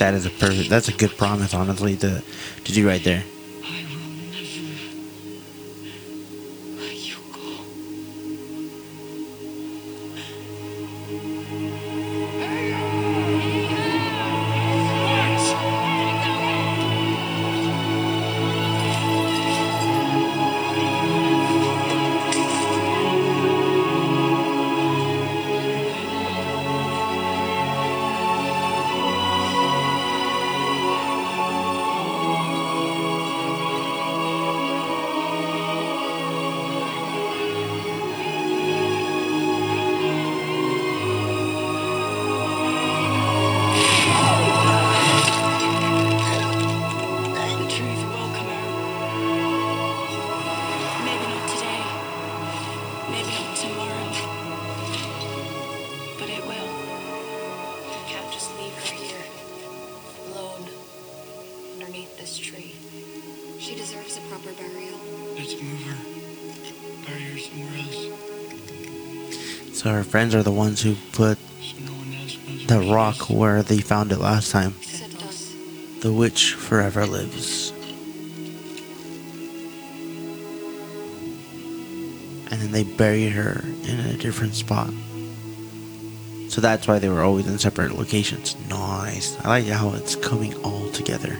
Speaker 1: That is a perfect. That's a good promise, honestly, to to do right there. Friends are the ones who put the rock where they found it last time. The witch forever lives. And then they buried her in a different spot. So that's why they were always in separate locations. Nice. I like how it's coming all together.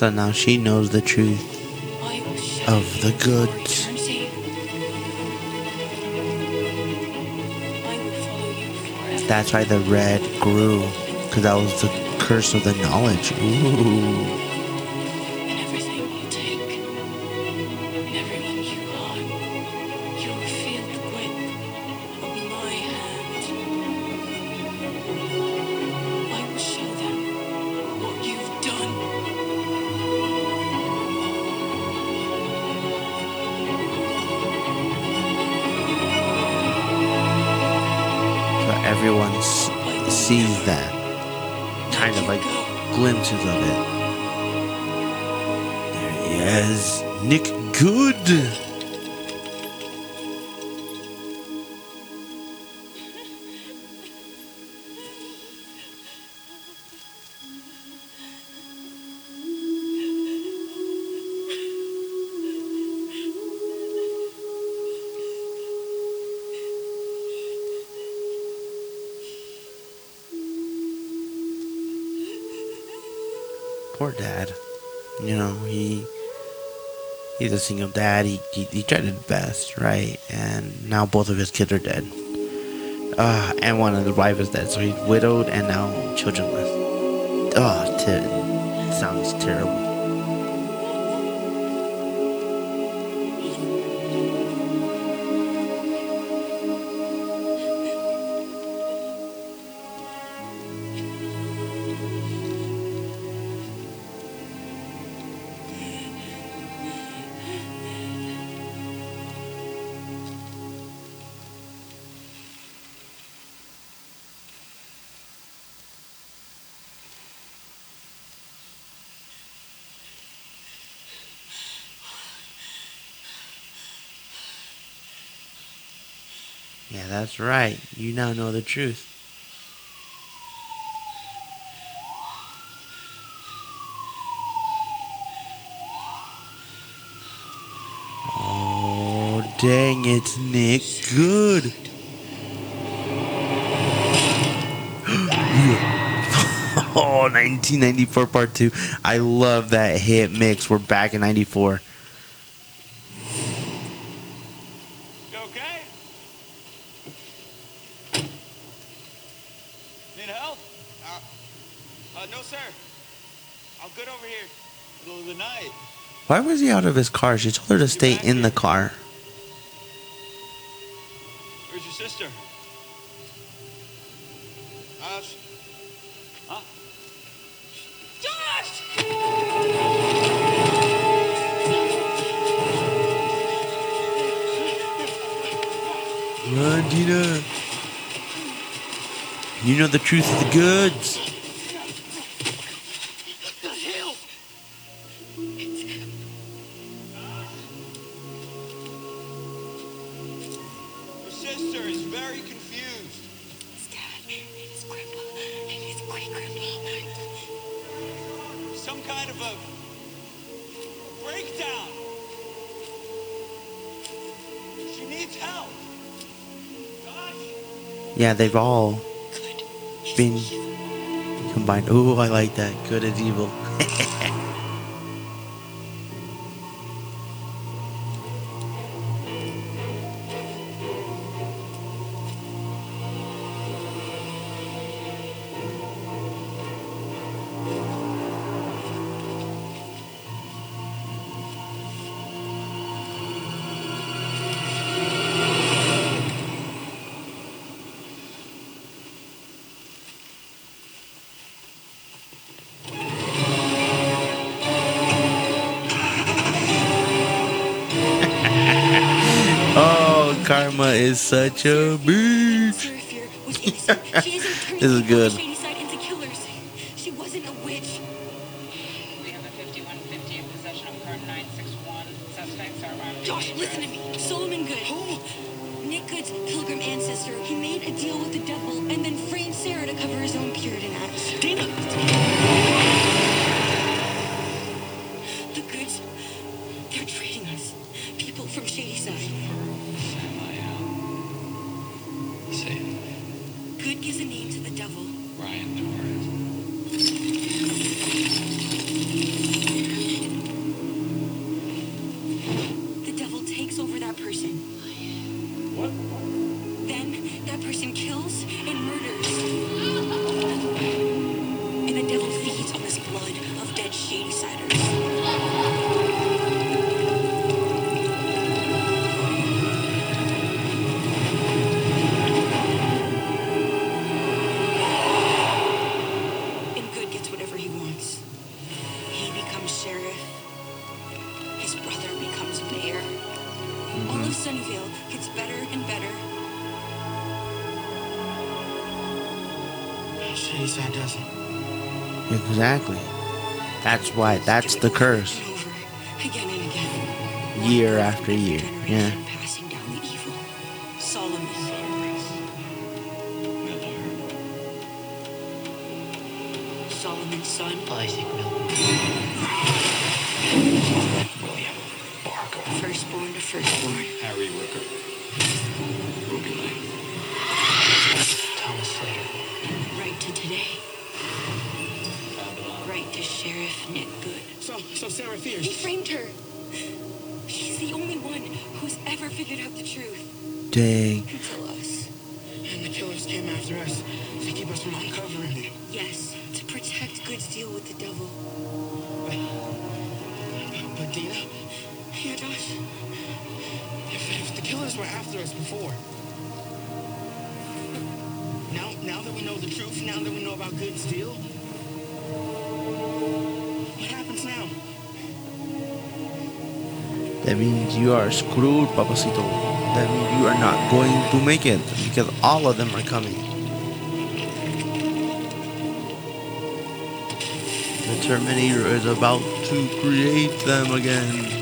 Speaker 1: So now she knows the truth of the
Speaker 6: Goodes.
Speaker 1: That's why the red grew. Because that was the curse of the knowledge. Ooh. Poor dad. You know, he he's a single dad. He, he he tried his best, right? And now both of his kids are dead. Uh, and one of the wife is dead, so he's widowed and now childrenless. Oh, ter- sounds terrible. Right. You now know the truth. Oh, dang it, Nick. Goode. oh, 1994 part 2. I love that hit mix. We're back in 94.
Speaker 8: You okay? Need help? Uh, uh, no, sir. I'm good over here. Middle of the night.
Speaker 1: Why he out of his car? She told her to stay in the car.
Speaker 8: Where's your sister? Us. Huh? Josh!
Speaker 1: Run, Dina. You know the truth of the
Speaker 8: Goodes.
Speaker 1: Yeah, they've all been combined. Oh, I like that. Good as evil. such a bitch. this is good.
Speaker 3: Josh, listen to me. Solomon Goode. Nick Goode's pilgrim ancestor. He made a deal with the devil and then framed Sarah to cover his own Puritan acts.
Speaker 2: Dana!
Speaker 1: Exactly. That's why. That's the curse.
Speaker 3: Again and again.
Speaker 1: Year after year. Yeah. Papacito. That you are not going to make it because all of them are coming. The Terminator is about to create them again.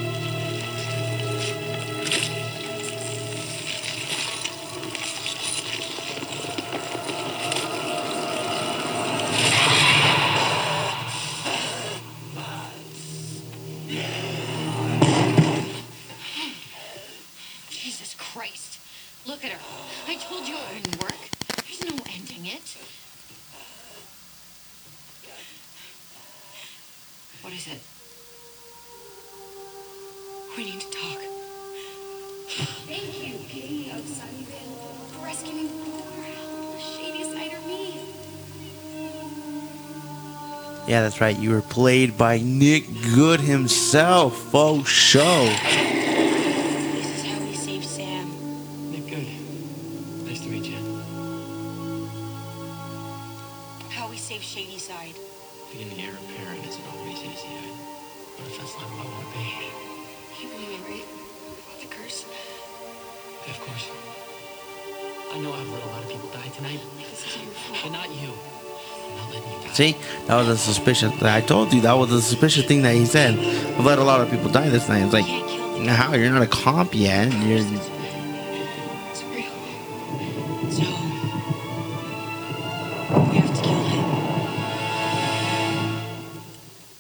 Speaker 1: That's right. You were played by Nick Goode himself. Faux show.
Speaker 3: This is how we save Sam.
Speaker 2: Nick Goode. Nice to meet you.
Speaker 3: How we save Shadyside.
Speaker 2: Being the heir apparent isn't always easy, but if that's not what I want to be,
Speaker 4: You believe me, right? About the curse?
Speaker 2: of course. I know I've let a lot of people die tonight,
Speaker 4: This is your fault.
Speaker 2: but not you.
Speaker 1: See, that was a suspicious. I told you that was a suspicious thing that he said. I've let a lot of people die this night. It's like,
Speaker 3: Can't kill the
Speaker 1: how? You're not a comp yet. You're.
Speaker 3: So we have to kill him.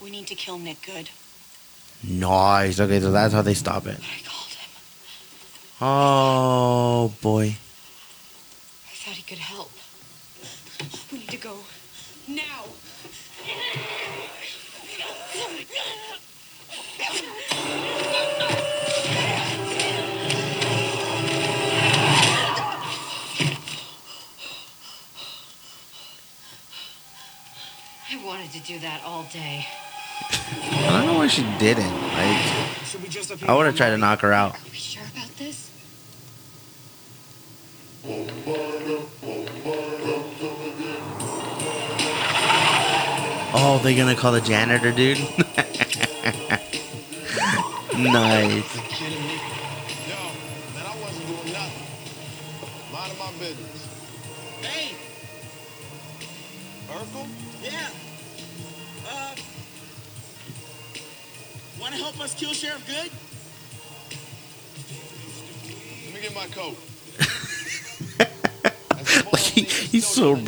Speaker 3: We need to kill Nick Goode.
Speaker 1: Nice. Okay, so that's how they stop it.
Speaker 3: I called him.
Speaker 1: Oh boy.
Speaker 3: I
Speaker 1: don't know why she didn't. Like, I would have tried to knock her out.
Speaker 4: Are we sure about this?
Speaker 1: Oh, they're gonna call the janitor, dude. nice.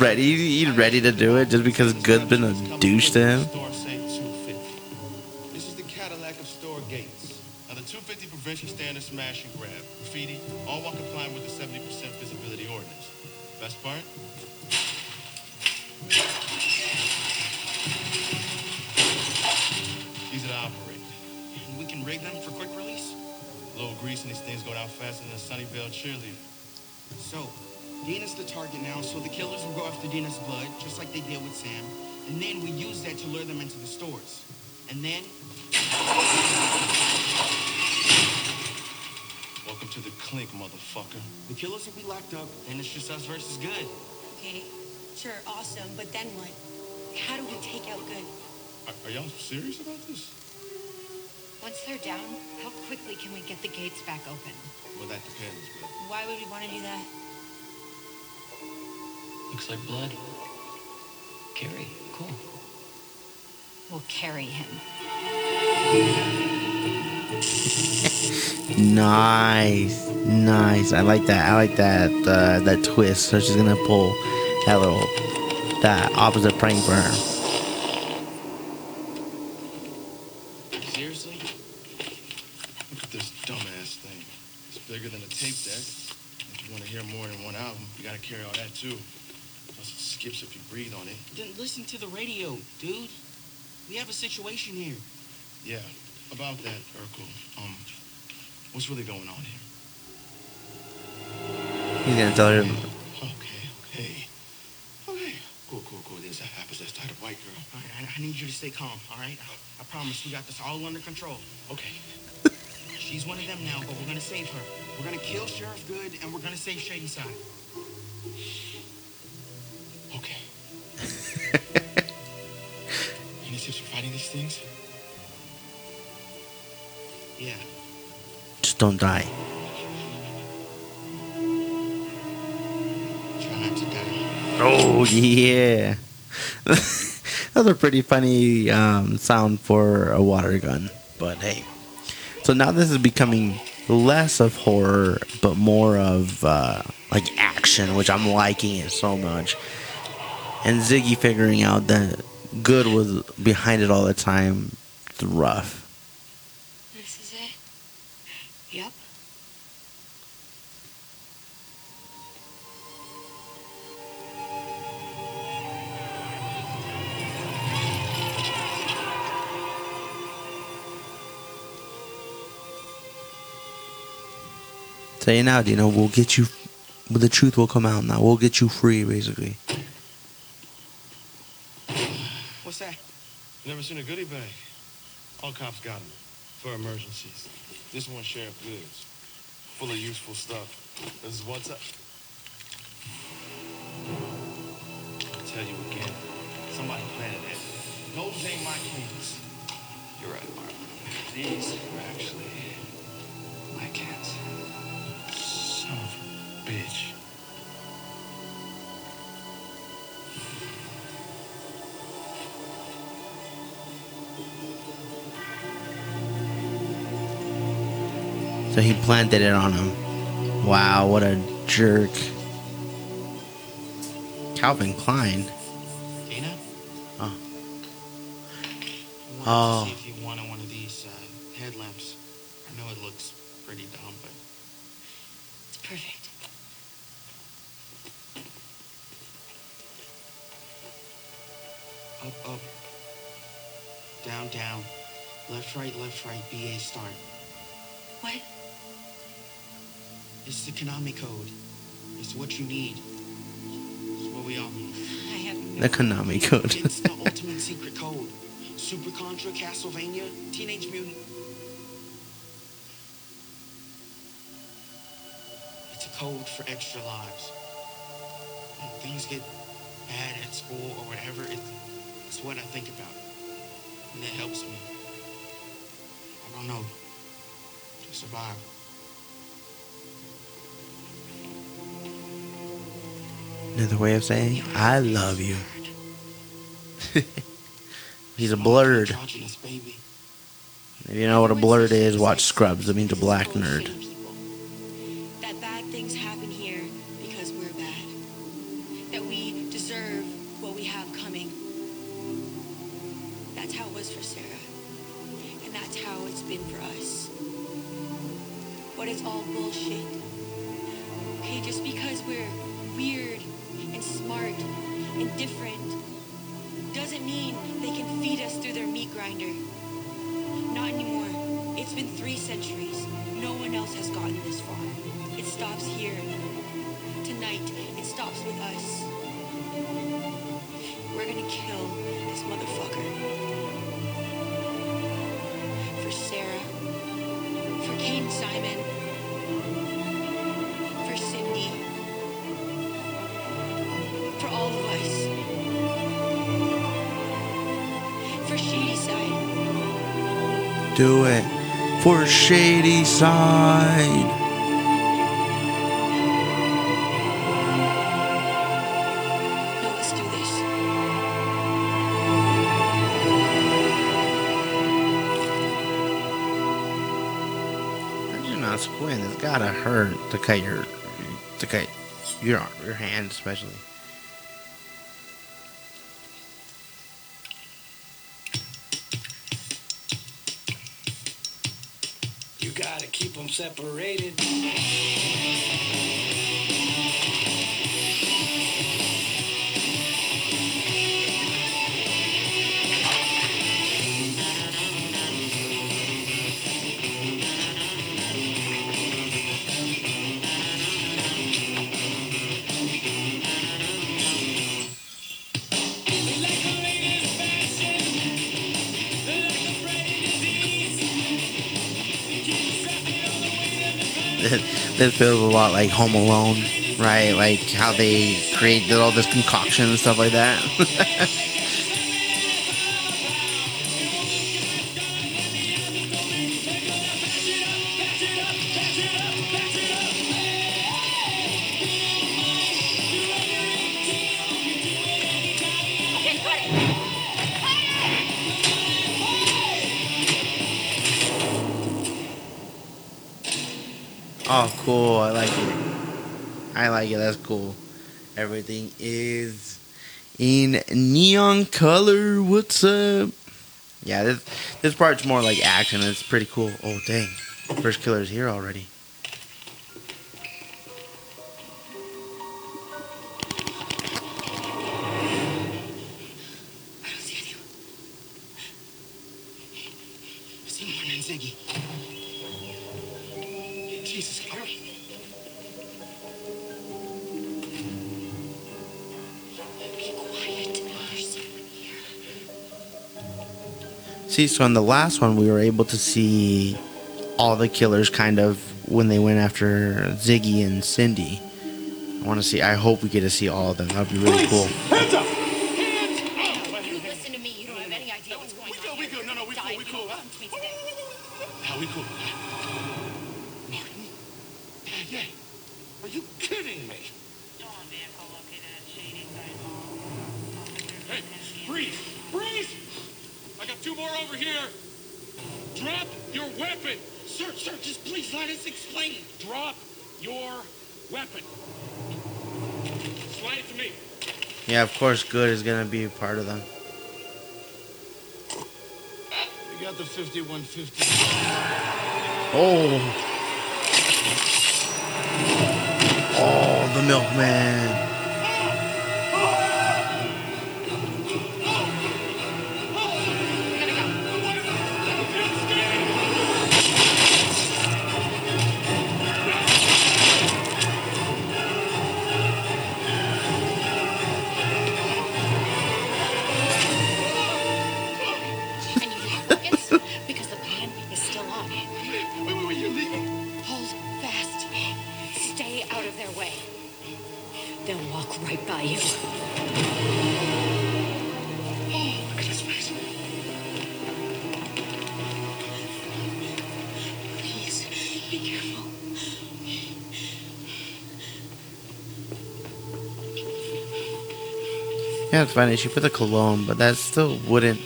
Speaker 1: Ready. He's ready to do it just because Goode's been a douche
Speaker 12: to
Speaker 3: him.
Speaker 1: So she's gonna pull that little, that opposite prank for her.
Speaker 13: seriously? Look at this dumbass thing. It's bigger than a tape deck. If you want to hear more than one album, you gotta carry all that too. Plus it skips if you breathe on it.
Speaker 2: Then listen to the radio, dude. We have a situation here.
Speaker 13: Yeah, about that, Urkel. Um, what's really going on here?
Speaker 1: He's gonna tell her.
Speaker 13: Okay, okay. Okay. Cool, cool, cool. There's a opposite type of white girl.
Speaker 2: All right, I, I need you to stay calm, all right? I, I promise we got this all under control.
Speaker 13: Okay.
Speaker 2: She's one of them now, but we're gonna save her. We're gonna kill Sheriff Goode, and we're gonna save Shadyside.
Speaker 13: Okay. Any tips for fighting these things?
Speaker 2: Yeah.
Speaker 1: Just don't die.
Speaker 2: Try not to die.
Speaker 1: Oh yeah. That's a pretty funny um, sound for a water gun, but hey. So now this is becoming less of horror, but more of uh, like action, which I'm liking it so much. And Ziggy figuring out that Goode was behind it all the time. It's rough. Say it now, Dino. We'll get you. The truth will come out now. We'll get you free, basically.
Speaker 2: What's that?
Speaker 13: Never seen a goodie bag. All cops got them for emergencies. This one sheriff Goode's, full of useful stuff. This is what's up. I tell you again, somebody planted it. Those ain't my cans.
Speaker 9: You're right, Mark. These are actually my cans.
Speaker 13: Son of a bitch.
Speaker 1: So he planted it on him. Wow, what a jerk. Calvin Klein.
Speaker 2: Dina?
Speaker 1: Oh. Oh.
Speaker 2: Down, down, left, right, left, right, BA start.
Speaker 3: What?
Speaker 2: It's the Konami code. It's what you need. It's what we all need.
Speaker 3: I have no
Speaker 1: The Konami code.
Speaker 2: It's the ultimate secret code. Super Contra, Castlevania, Teenage Mutant. It's a code for extra lives. When things get bad at school or whatever, it, it's what I think about. And it helps me. I don't know. To survive.
Speaker 1: Another way of saying, I love you. He's a blurred. If you know what a blurred is, watch Scrubs. It means a black nerd.
Speaker 3: Stops with us. We're gonna kill this motherfucker. For Sarah. For Kane Simon. For Cindy. For all of us. For Shadyside.
Speaker 1: Do it for Shadyside. Cut your to cut your your hand especially.
Speaker 14: You gotta keep them separated.
Speaker 1: This feels a lot like Home Alone, right? Like how they created all this concoction and stuff like that. like it. That's cool. Everything is in neon color. What's up? Yeah, this this part's more like action. It's pretty cool. Oh dang, first killer's here already.
Speaker 2: See,
Speaker 1: so in the last one, we were able to see all the killers kind of when they went after Ziggy and Cindy. I want to see. I hope we get to see all of them. That'd be really cool.
Speaker 2: Hands up!
Speaker 13: You listen to me. You don't have any idea what's going
Speaker 2: We
Speaker 13: on.
Speaker 2: good, we
Speaker 13: here.
Speaker 2: good. No, no, we
Speaker 13: Die
Speaker 2: cool, we
Speaker 13: if you
Speaker 2: cool.
Speaker 13: don't listen to me today.
Speaker 2: How we cool? Martin? Yeah, yeah. Are you kidding me?
Speaker 5: Hey, freeze! Freeze! I got two more over here. Drop your weapon.
Speaker 2: Sir, sir, just please let us explain.
Speaker 5: Drop your weapon. Slide it to me.
Speaker 1: Yeah, of course, Goode is gonna be a part of them.
Speaker 2: We got the 5150.
Speaker 1: Oh. Oh, the milkman. It's funny. She put the cologne, but that still wouldn't.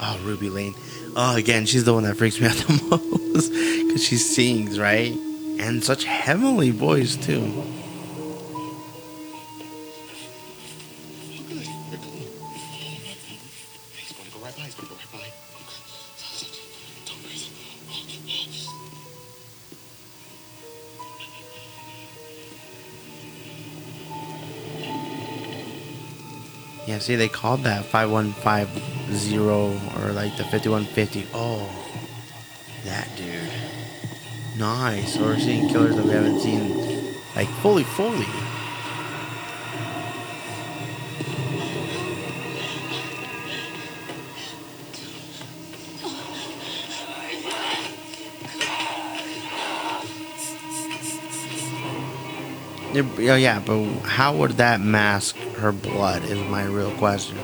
Speaker 1: Oh, Ruby Lane. Oh, again, she's the one that freaks me out the most because she sings right and such heavenly voice too. See, they called that 5150 or like the 5150. Oh, that dude. Nice. So we're seeing killers that we haven't seen, like, fully, fully. Yeah, oh, yeah, but how would that mask her blood? Is my real question.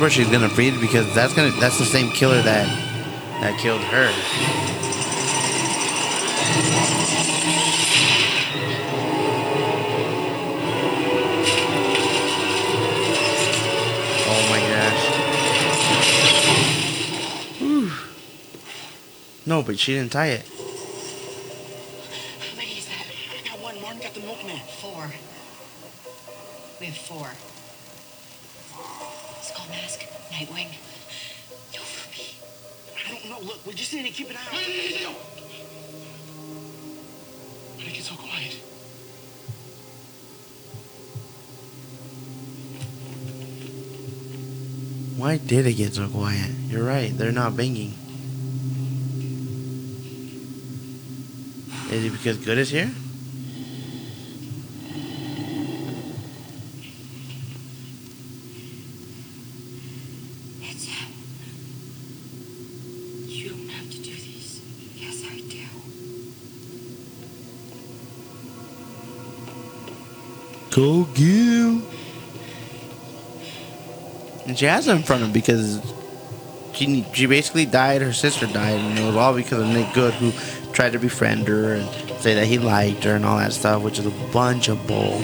Speaker 1: Where she's gonna freeze? Because that's gonna that's the same killer that that killed her. Oh my gosh. Whew. No, but she didn't tie it. Did it get so quiet? You're right, they're not banging. Is it because Goode is here?
Speaker 13: It's him. You don't have to do these. Yes, I do.
Speaker 1: Go get him. And she has him in front of him because she she basically died. Her sister died, and it was all because of Nick Goode, who tried to befriend her and say that he liked her and all that stuff, which is a bunch of bull.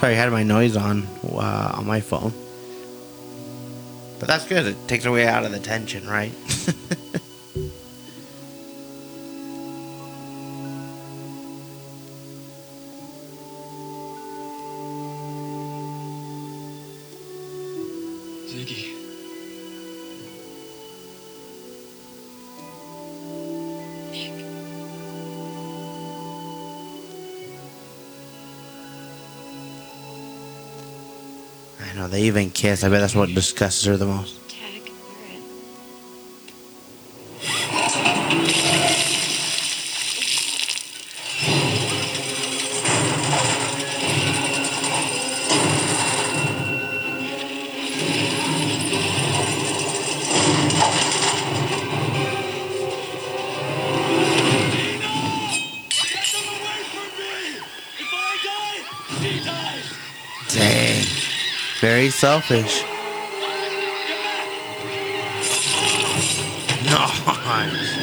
Speaker 1: Sorry, I had my noise on uh, on my phone. But that's good. It takes away out of the tension, right? kiss. I bet that's what disgusts her the most. Selfish. Nice.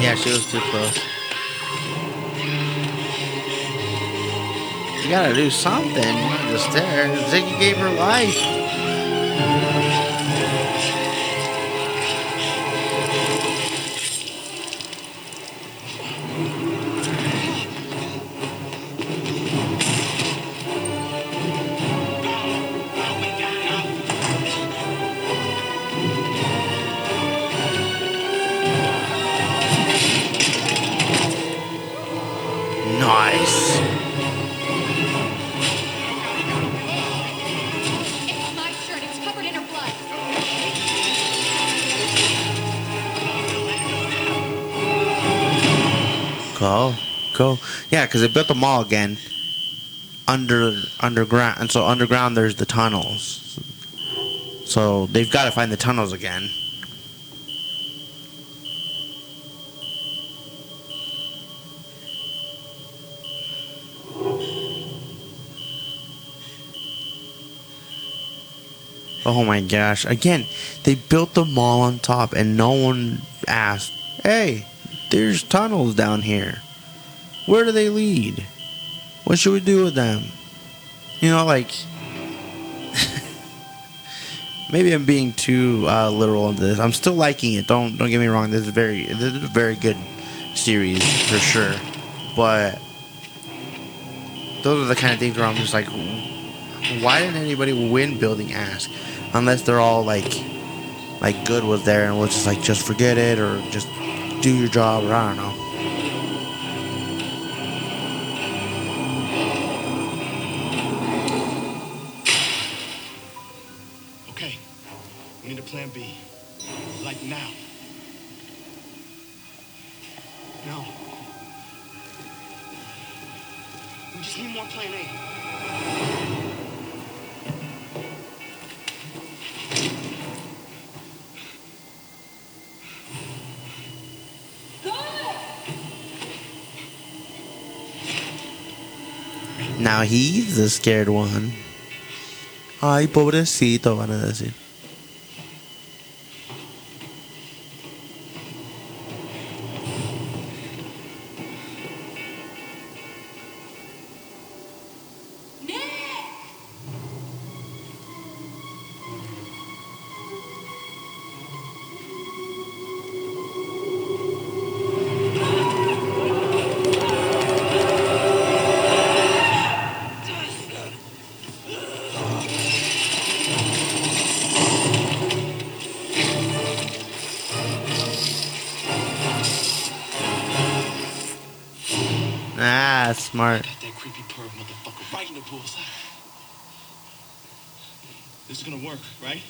Speaker 1: Yeah, she was too close. You gotta do something, not just there. Ziggy gave her life. Because they built the mall again under underground, and so underground there's the tunnels. So they've got to find the tunnels again. Oh my gosh. Again, they built the mall on top and no one asked, hey, there's tunnels down here. Where do they lead? What should we do with them? You know, like. maybe I'm being too uh, literal into this. I'm still liking it. Don't don't get me wrong. This is very this is a very good series for sure. But those are the kind of things where I'm just like, why didn't anybody win building ask? Unless they're all like, like Goode was there and was just like, just forget it or just do your job or I don't know. The scared one. Ay, pobrecito, van a decir.
Speaker 2: Gonna work, right?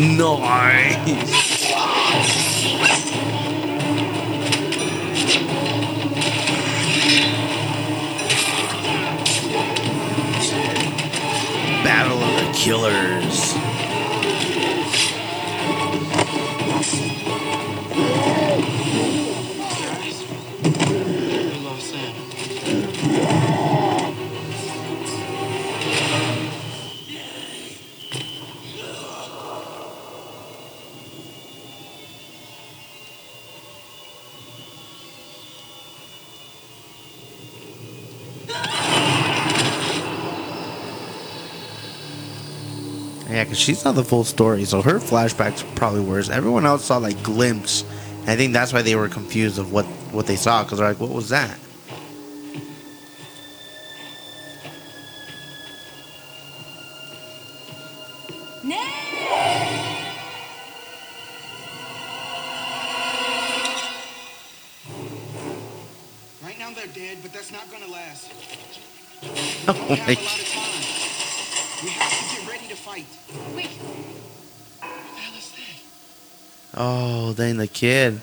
Speaker 1: nice. Battle of the Killers. She saw the full story, so her flashbacks probably worse. Everyone else saw like glimpse. I think that's why they were confused of what what they saw, because they're like, "What was that?" Kid.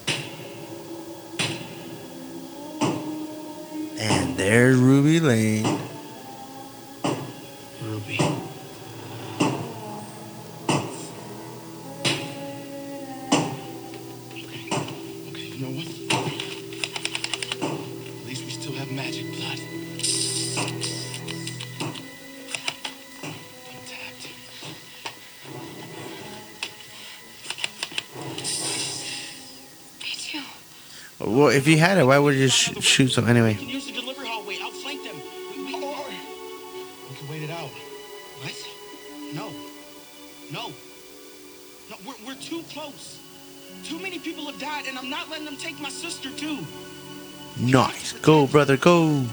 Speaker 1: And there's Ruby Lane. If you had it, why would you sh- shoot some anyway?
Speaker 2: We can use the delivery hallway. Oh, Outflank them. We, we, or we can wait it out. What? No. No. No, we're, we're too close. Too many people have died, and I'm not letting them take my sister, too.
Speaker 1: Nice. Go, brother, go.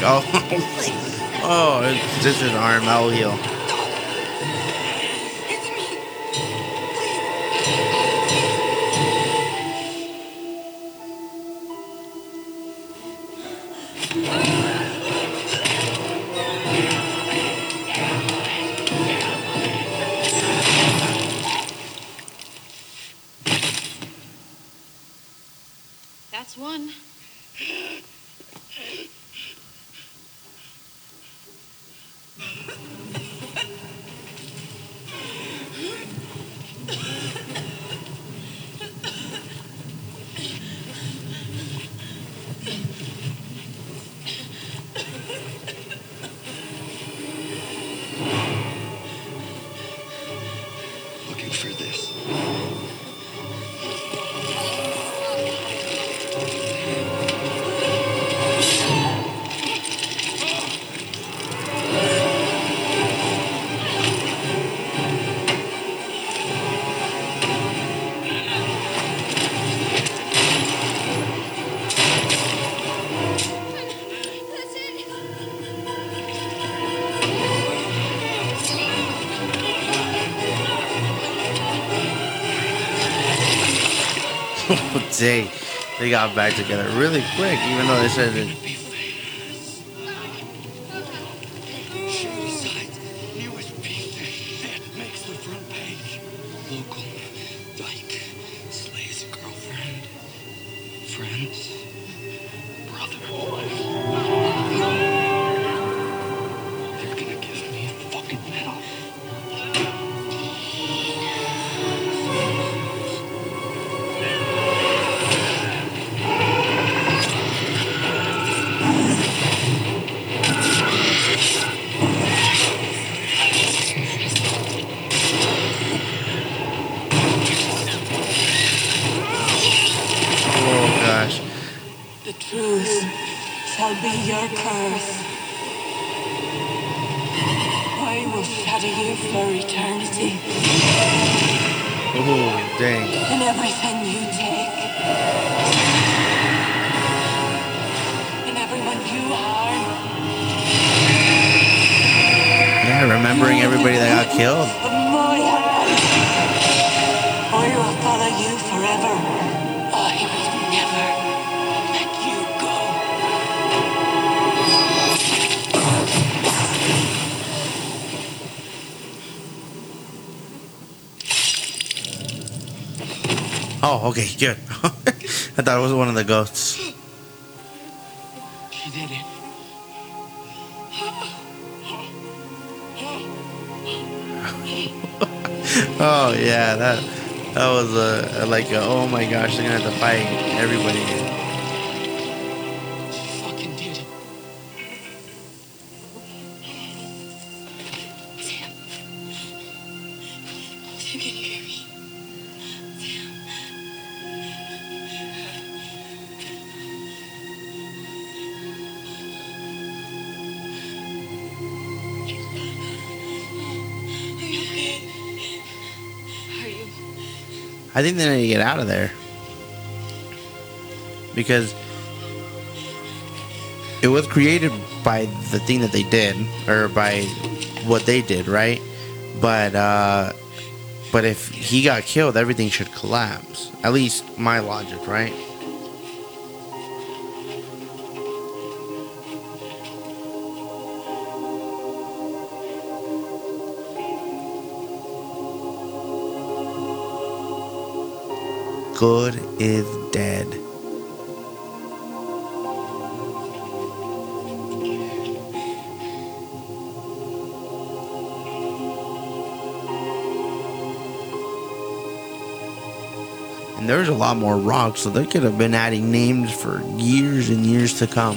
Speaker 1: Neck. Oh, oh, it's just RML arm. Dang. They got back together really quick, even though they said it.
Speaker 8: The
Speaker 1: ghosts.
Speaker 8: She did it.
Speaker 1: Oh yeah, that that was a, like a, oh my gosh, they're gonna have to fight everybody. I think they need to get out of there because it was created by the thing that they did or by what they did, right? But uh, But if he got killed, everything should collapse. At least my logic, right? Goode is dead. And there's a lot more rocks, so they could have been adding names for years and years to come.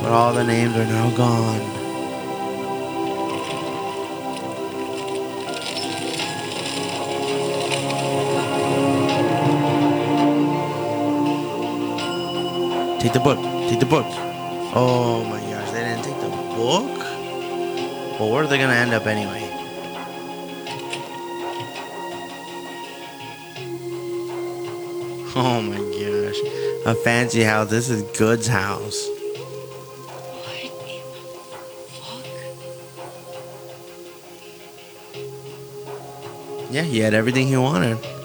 Speaker 1: But all the names are now gone. Take the book. Take the book. Oh my gosh, they didn't take the book? Well, where are they gonna end up anyway? Oh my gosh. A fancy house. This is Goode's house. Yeah, he had everything he wanted.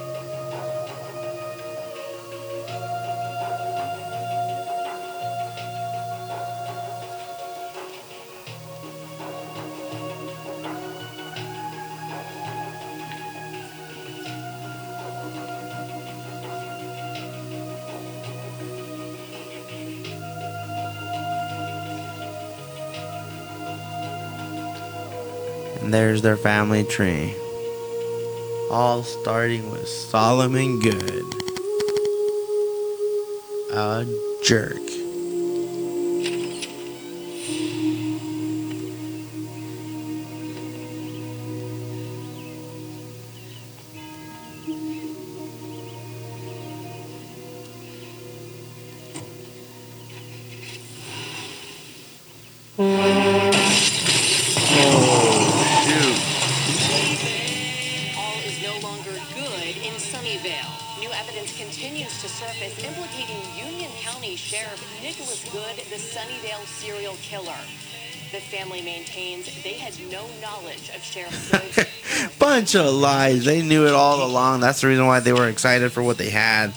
Speaker 1: Their family tree. All starting with Solomon Goode. A jerk. Bunch of lies. They knew it all along. That's the reason why they were excited for what they had.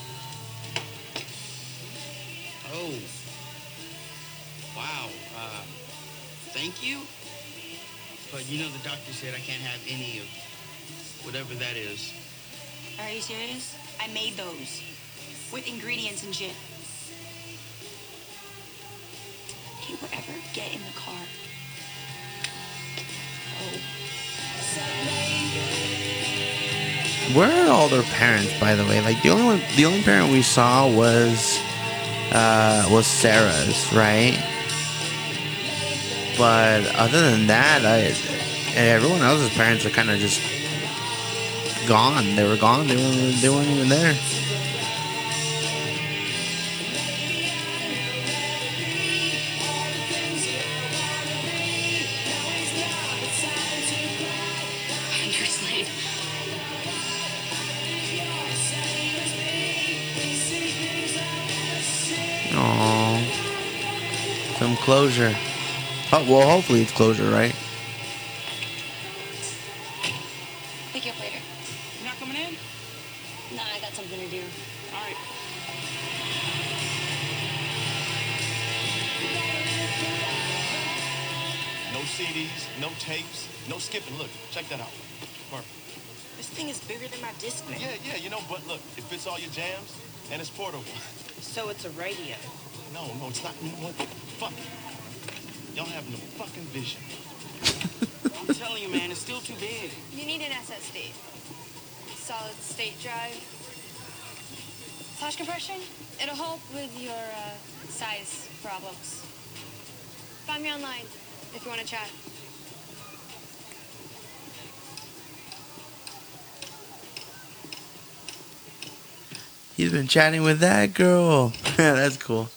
Speaker 1: We saw was uh was Sarah's, right? But other than that, I everyone else's parents are kind of just gone. They were gone. They weren't. They weren't even there. Closure. Oh, well, hopefully it's closure, right?
Speaker 4: Pick you up later.
Speaker 13: You're not coming in?
Speaker 3: nah, I got something to do.
Speaker 13: All right.
Speaker 15: No CDs, no tapes, no skipping. Look, check that out. Perfect.
Speaker 13: This thing is bigger than my Discman.
Speaker 15: Yeah, yeah, you know, but look, it fits all your jams and it's portable.
Speaker 13: So it's a radio.
Speaker 15: No, no, it's not. You
Speaker 16: telling you, man, it's still too big.
Speaker 4: You need an SSD. Solid state drive. Flash compression? It'll help with your uh, size problems. Find me online if you want to chat.
Speaker 1: He's been chatting with that girl. That's cool.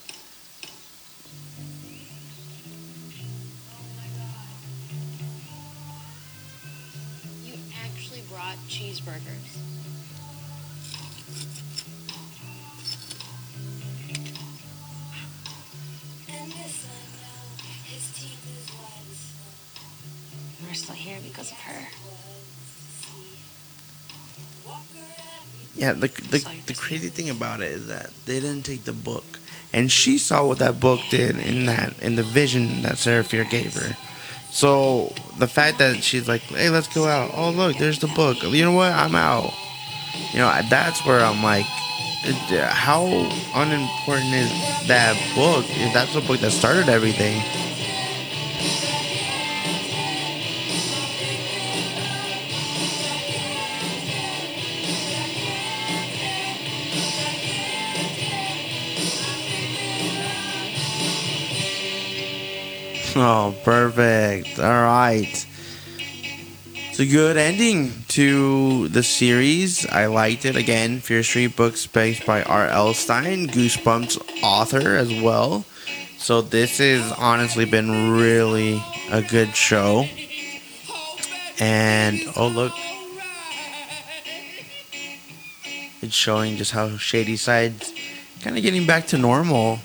Speaker 1: Yeah, the, the the crazy thing about it is that they didn't take the book, and she saw what that book did in that in the vision that Sarah Fier gave her. So the fact that she's like, "Hey, let's go out." Oh, look, there's the book. You know what? I'm out. You know, that's where I'm like, how unimportant is that book? If that's the book that started everything. Oh, perfect. All right. It's a good ending to the series. I liked it. Again, Fear Street books based by R.L. Stine, Goosebumps author as well. So this has honestly been really a good show. And oh look. It's showing just how Shadyside's kind of getting back to normal.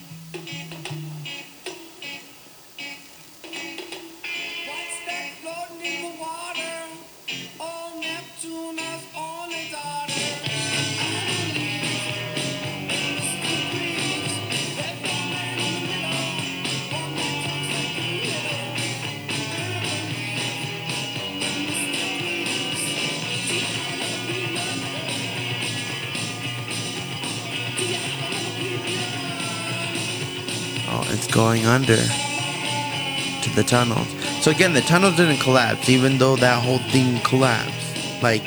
Speaker 1: Under to the tunnels. So again, the tunnels didn't collapse, even though that whole thing collapsed. Like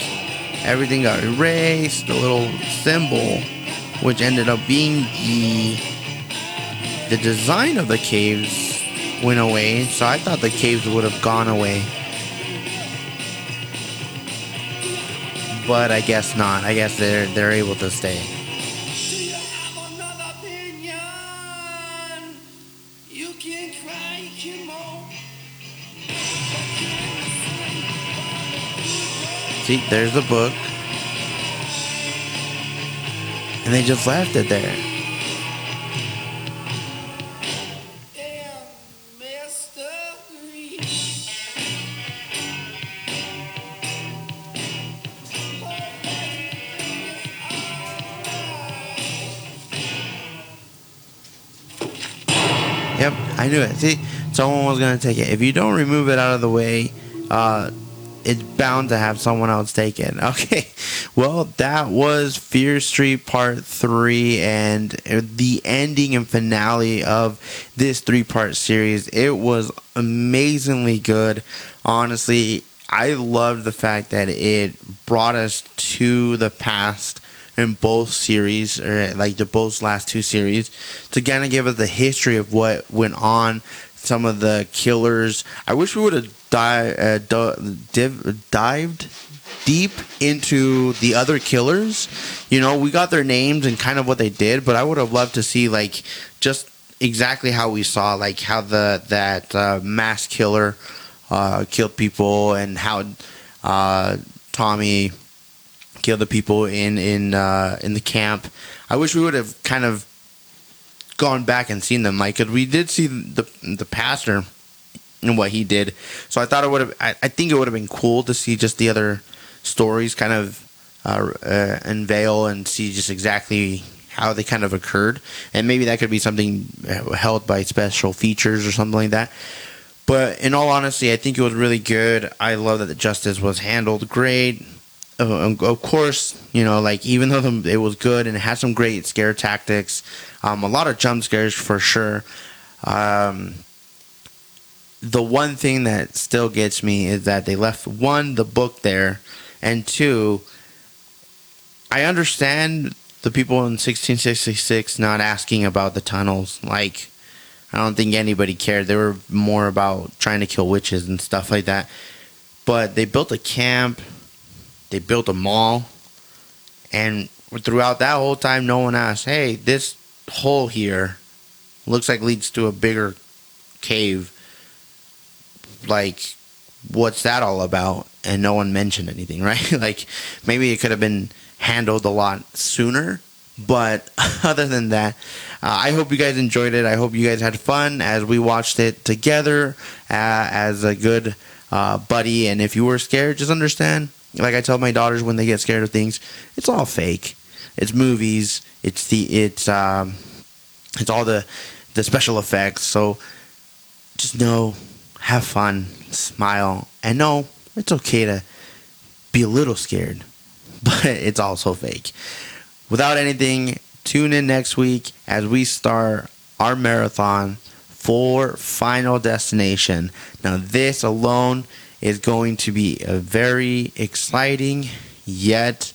Speaker 1: everything got erased. The little symbol, which ended up being the the design of the caves, went away. So I thought the caves would have gone away. But I guess not. I guess they're they're able to stay. See, there's the book. And they just left it there. Yep, I knew it. See, someone was gonna take it. If you don't remove it out of the way, uh, it's bound to have someone else take it. Okay, well, that was Fear Street Part Three, and uh, the ending and finale of this three-part series. It was amazingly good. Honestly, I loved the fact that it brought us to the past in both series, or like the both last two series, to kind of give us the history of what went on, some of the killers. I wish we would have di- uh, div- dived deep into the other killers. You know, we got their names and kind of what they did, but I would have loved to see like just exactly how we saw, like how the that uh, mass killer uh, killed people and how uh, Tommy killed the people in in uh, in the camp. I wish we would have kind of gone back and seen them, like 'cause we did see the the pastor and what he did. So I thought it would have. I, I think it would have been cool to see just the other stories kind of uh, uh, unveil and see just exactly how they kind of occurred, and maybe that could be something uh, held by special features or something like that. But in all honesty, I think it was really good. I love that the justice was handled great. Uh, of course, you know, like even though the, it was good and it had some great scare tactics, um, a lot of jump scares for sure. Um, the one thing that still gets me is that they left one the book there, and two, I understand the people in 1666 not asking about the tunnels. Like, I don't think anybody cared. They were more about trying to kill witches and stuff like that. But they built a camp, they built a mall, and throughout that whole time, no one asked, hey, this hole here looks like leads to a bigger cave. Like, what's that all about? And no one mentioned anything, right? like, maybe it could have been handled a lot sooner. But other than that, uh, I hope you guys enjoyed it. I hope you guys had fun as we watched it together uh, as a good uh, buddy. And if you were scared, just understand. Like I tell my daughters when they get scared of things, it's all fake. It's movies. It's the it's um, it's all the the special effects. So just know, have fun, smile, and know it's okay to be a little scared, but it's also fake. Without anything, tune in next week as we start our marathon for Final Destination. Now, this alone is going to be a very exciting, yet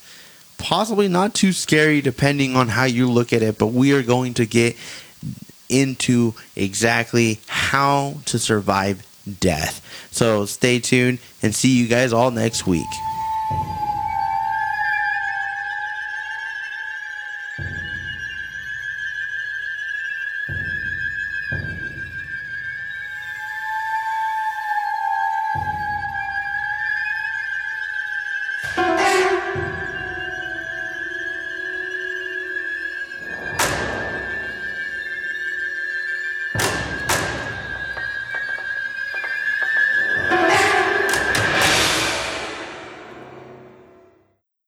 Speaker 1: possibly not too scary, depending on how you look at it. But we are going to get into exactly how to survive death. So stay tuned and see you guys all next week.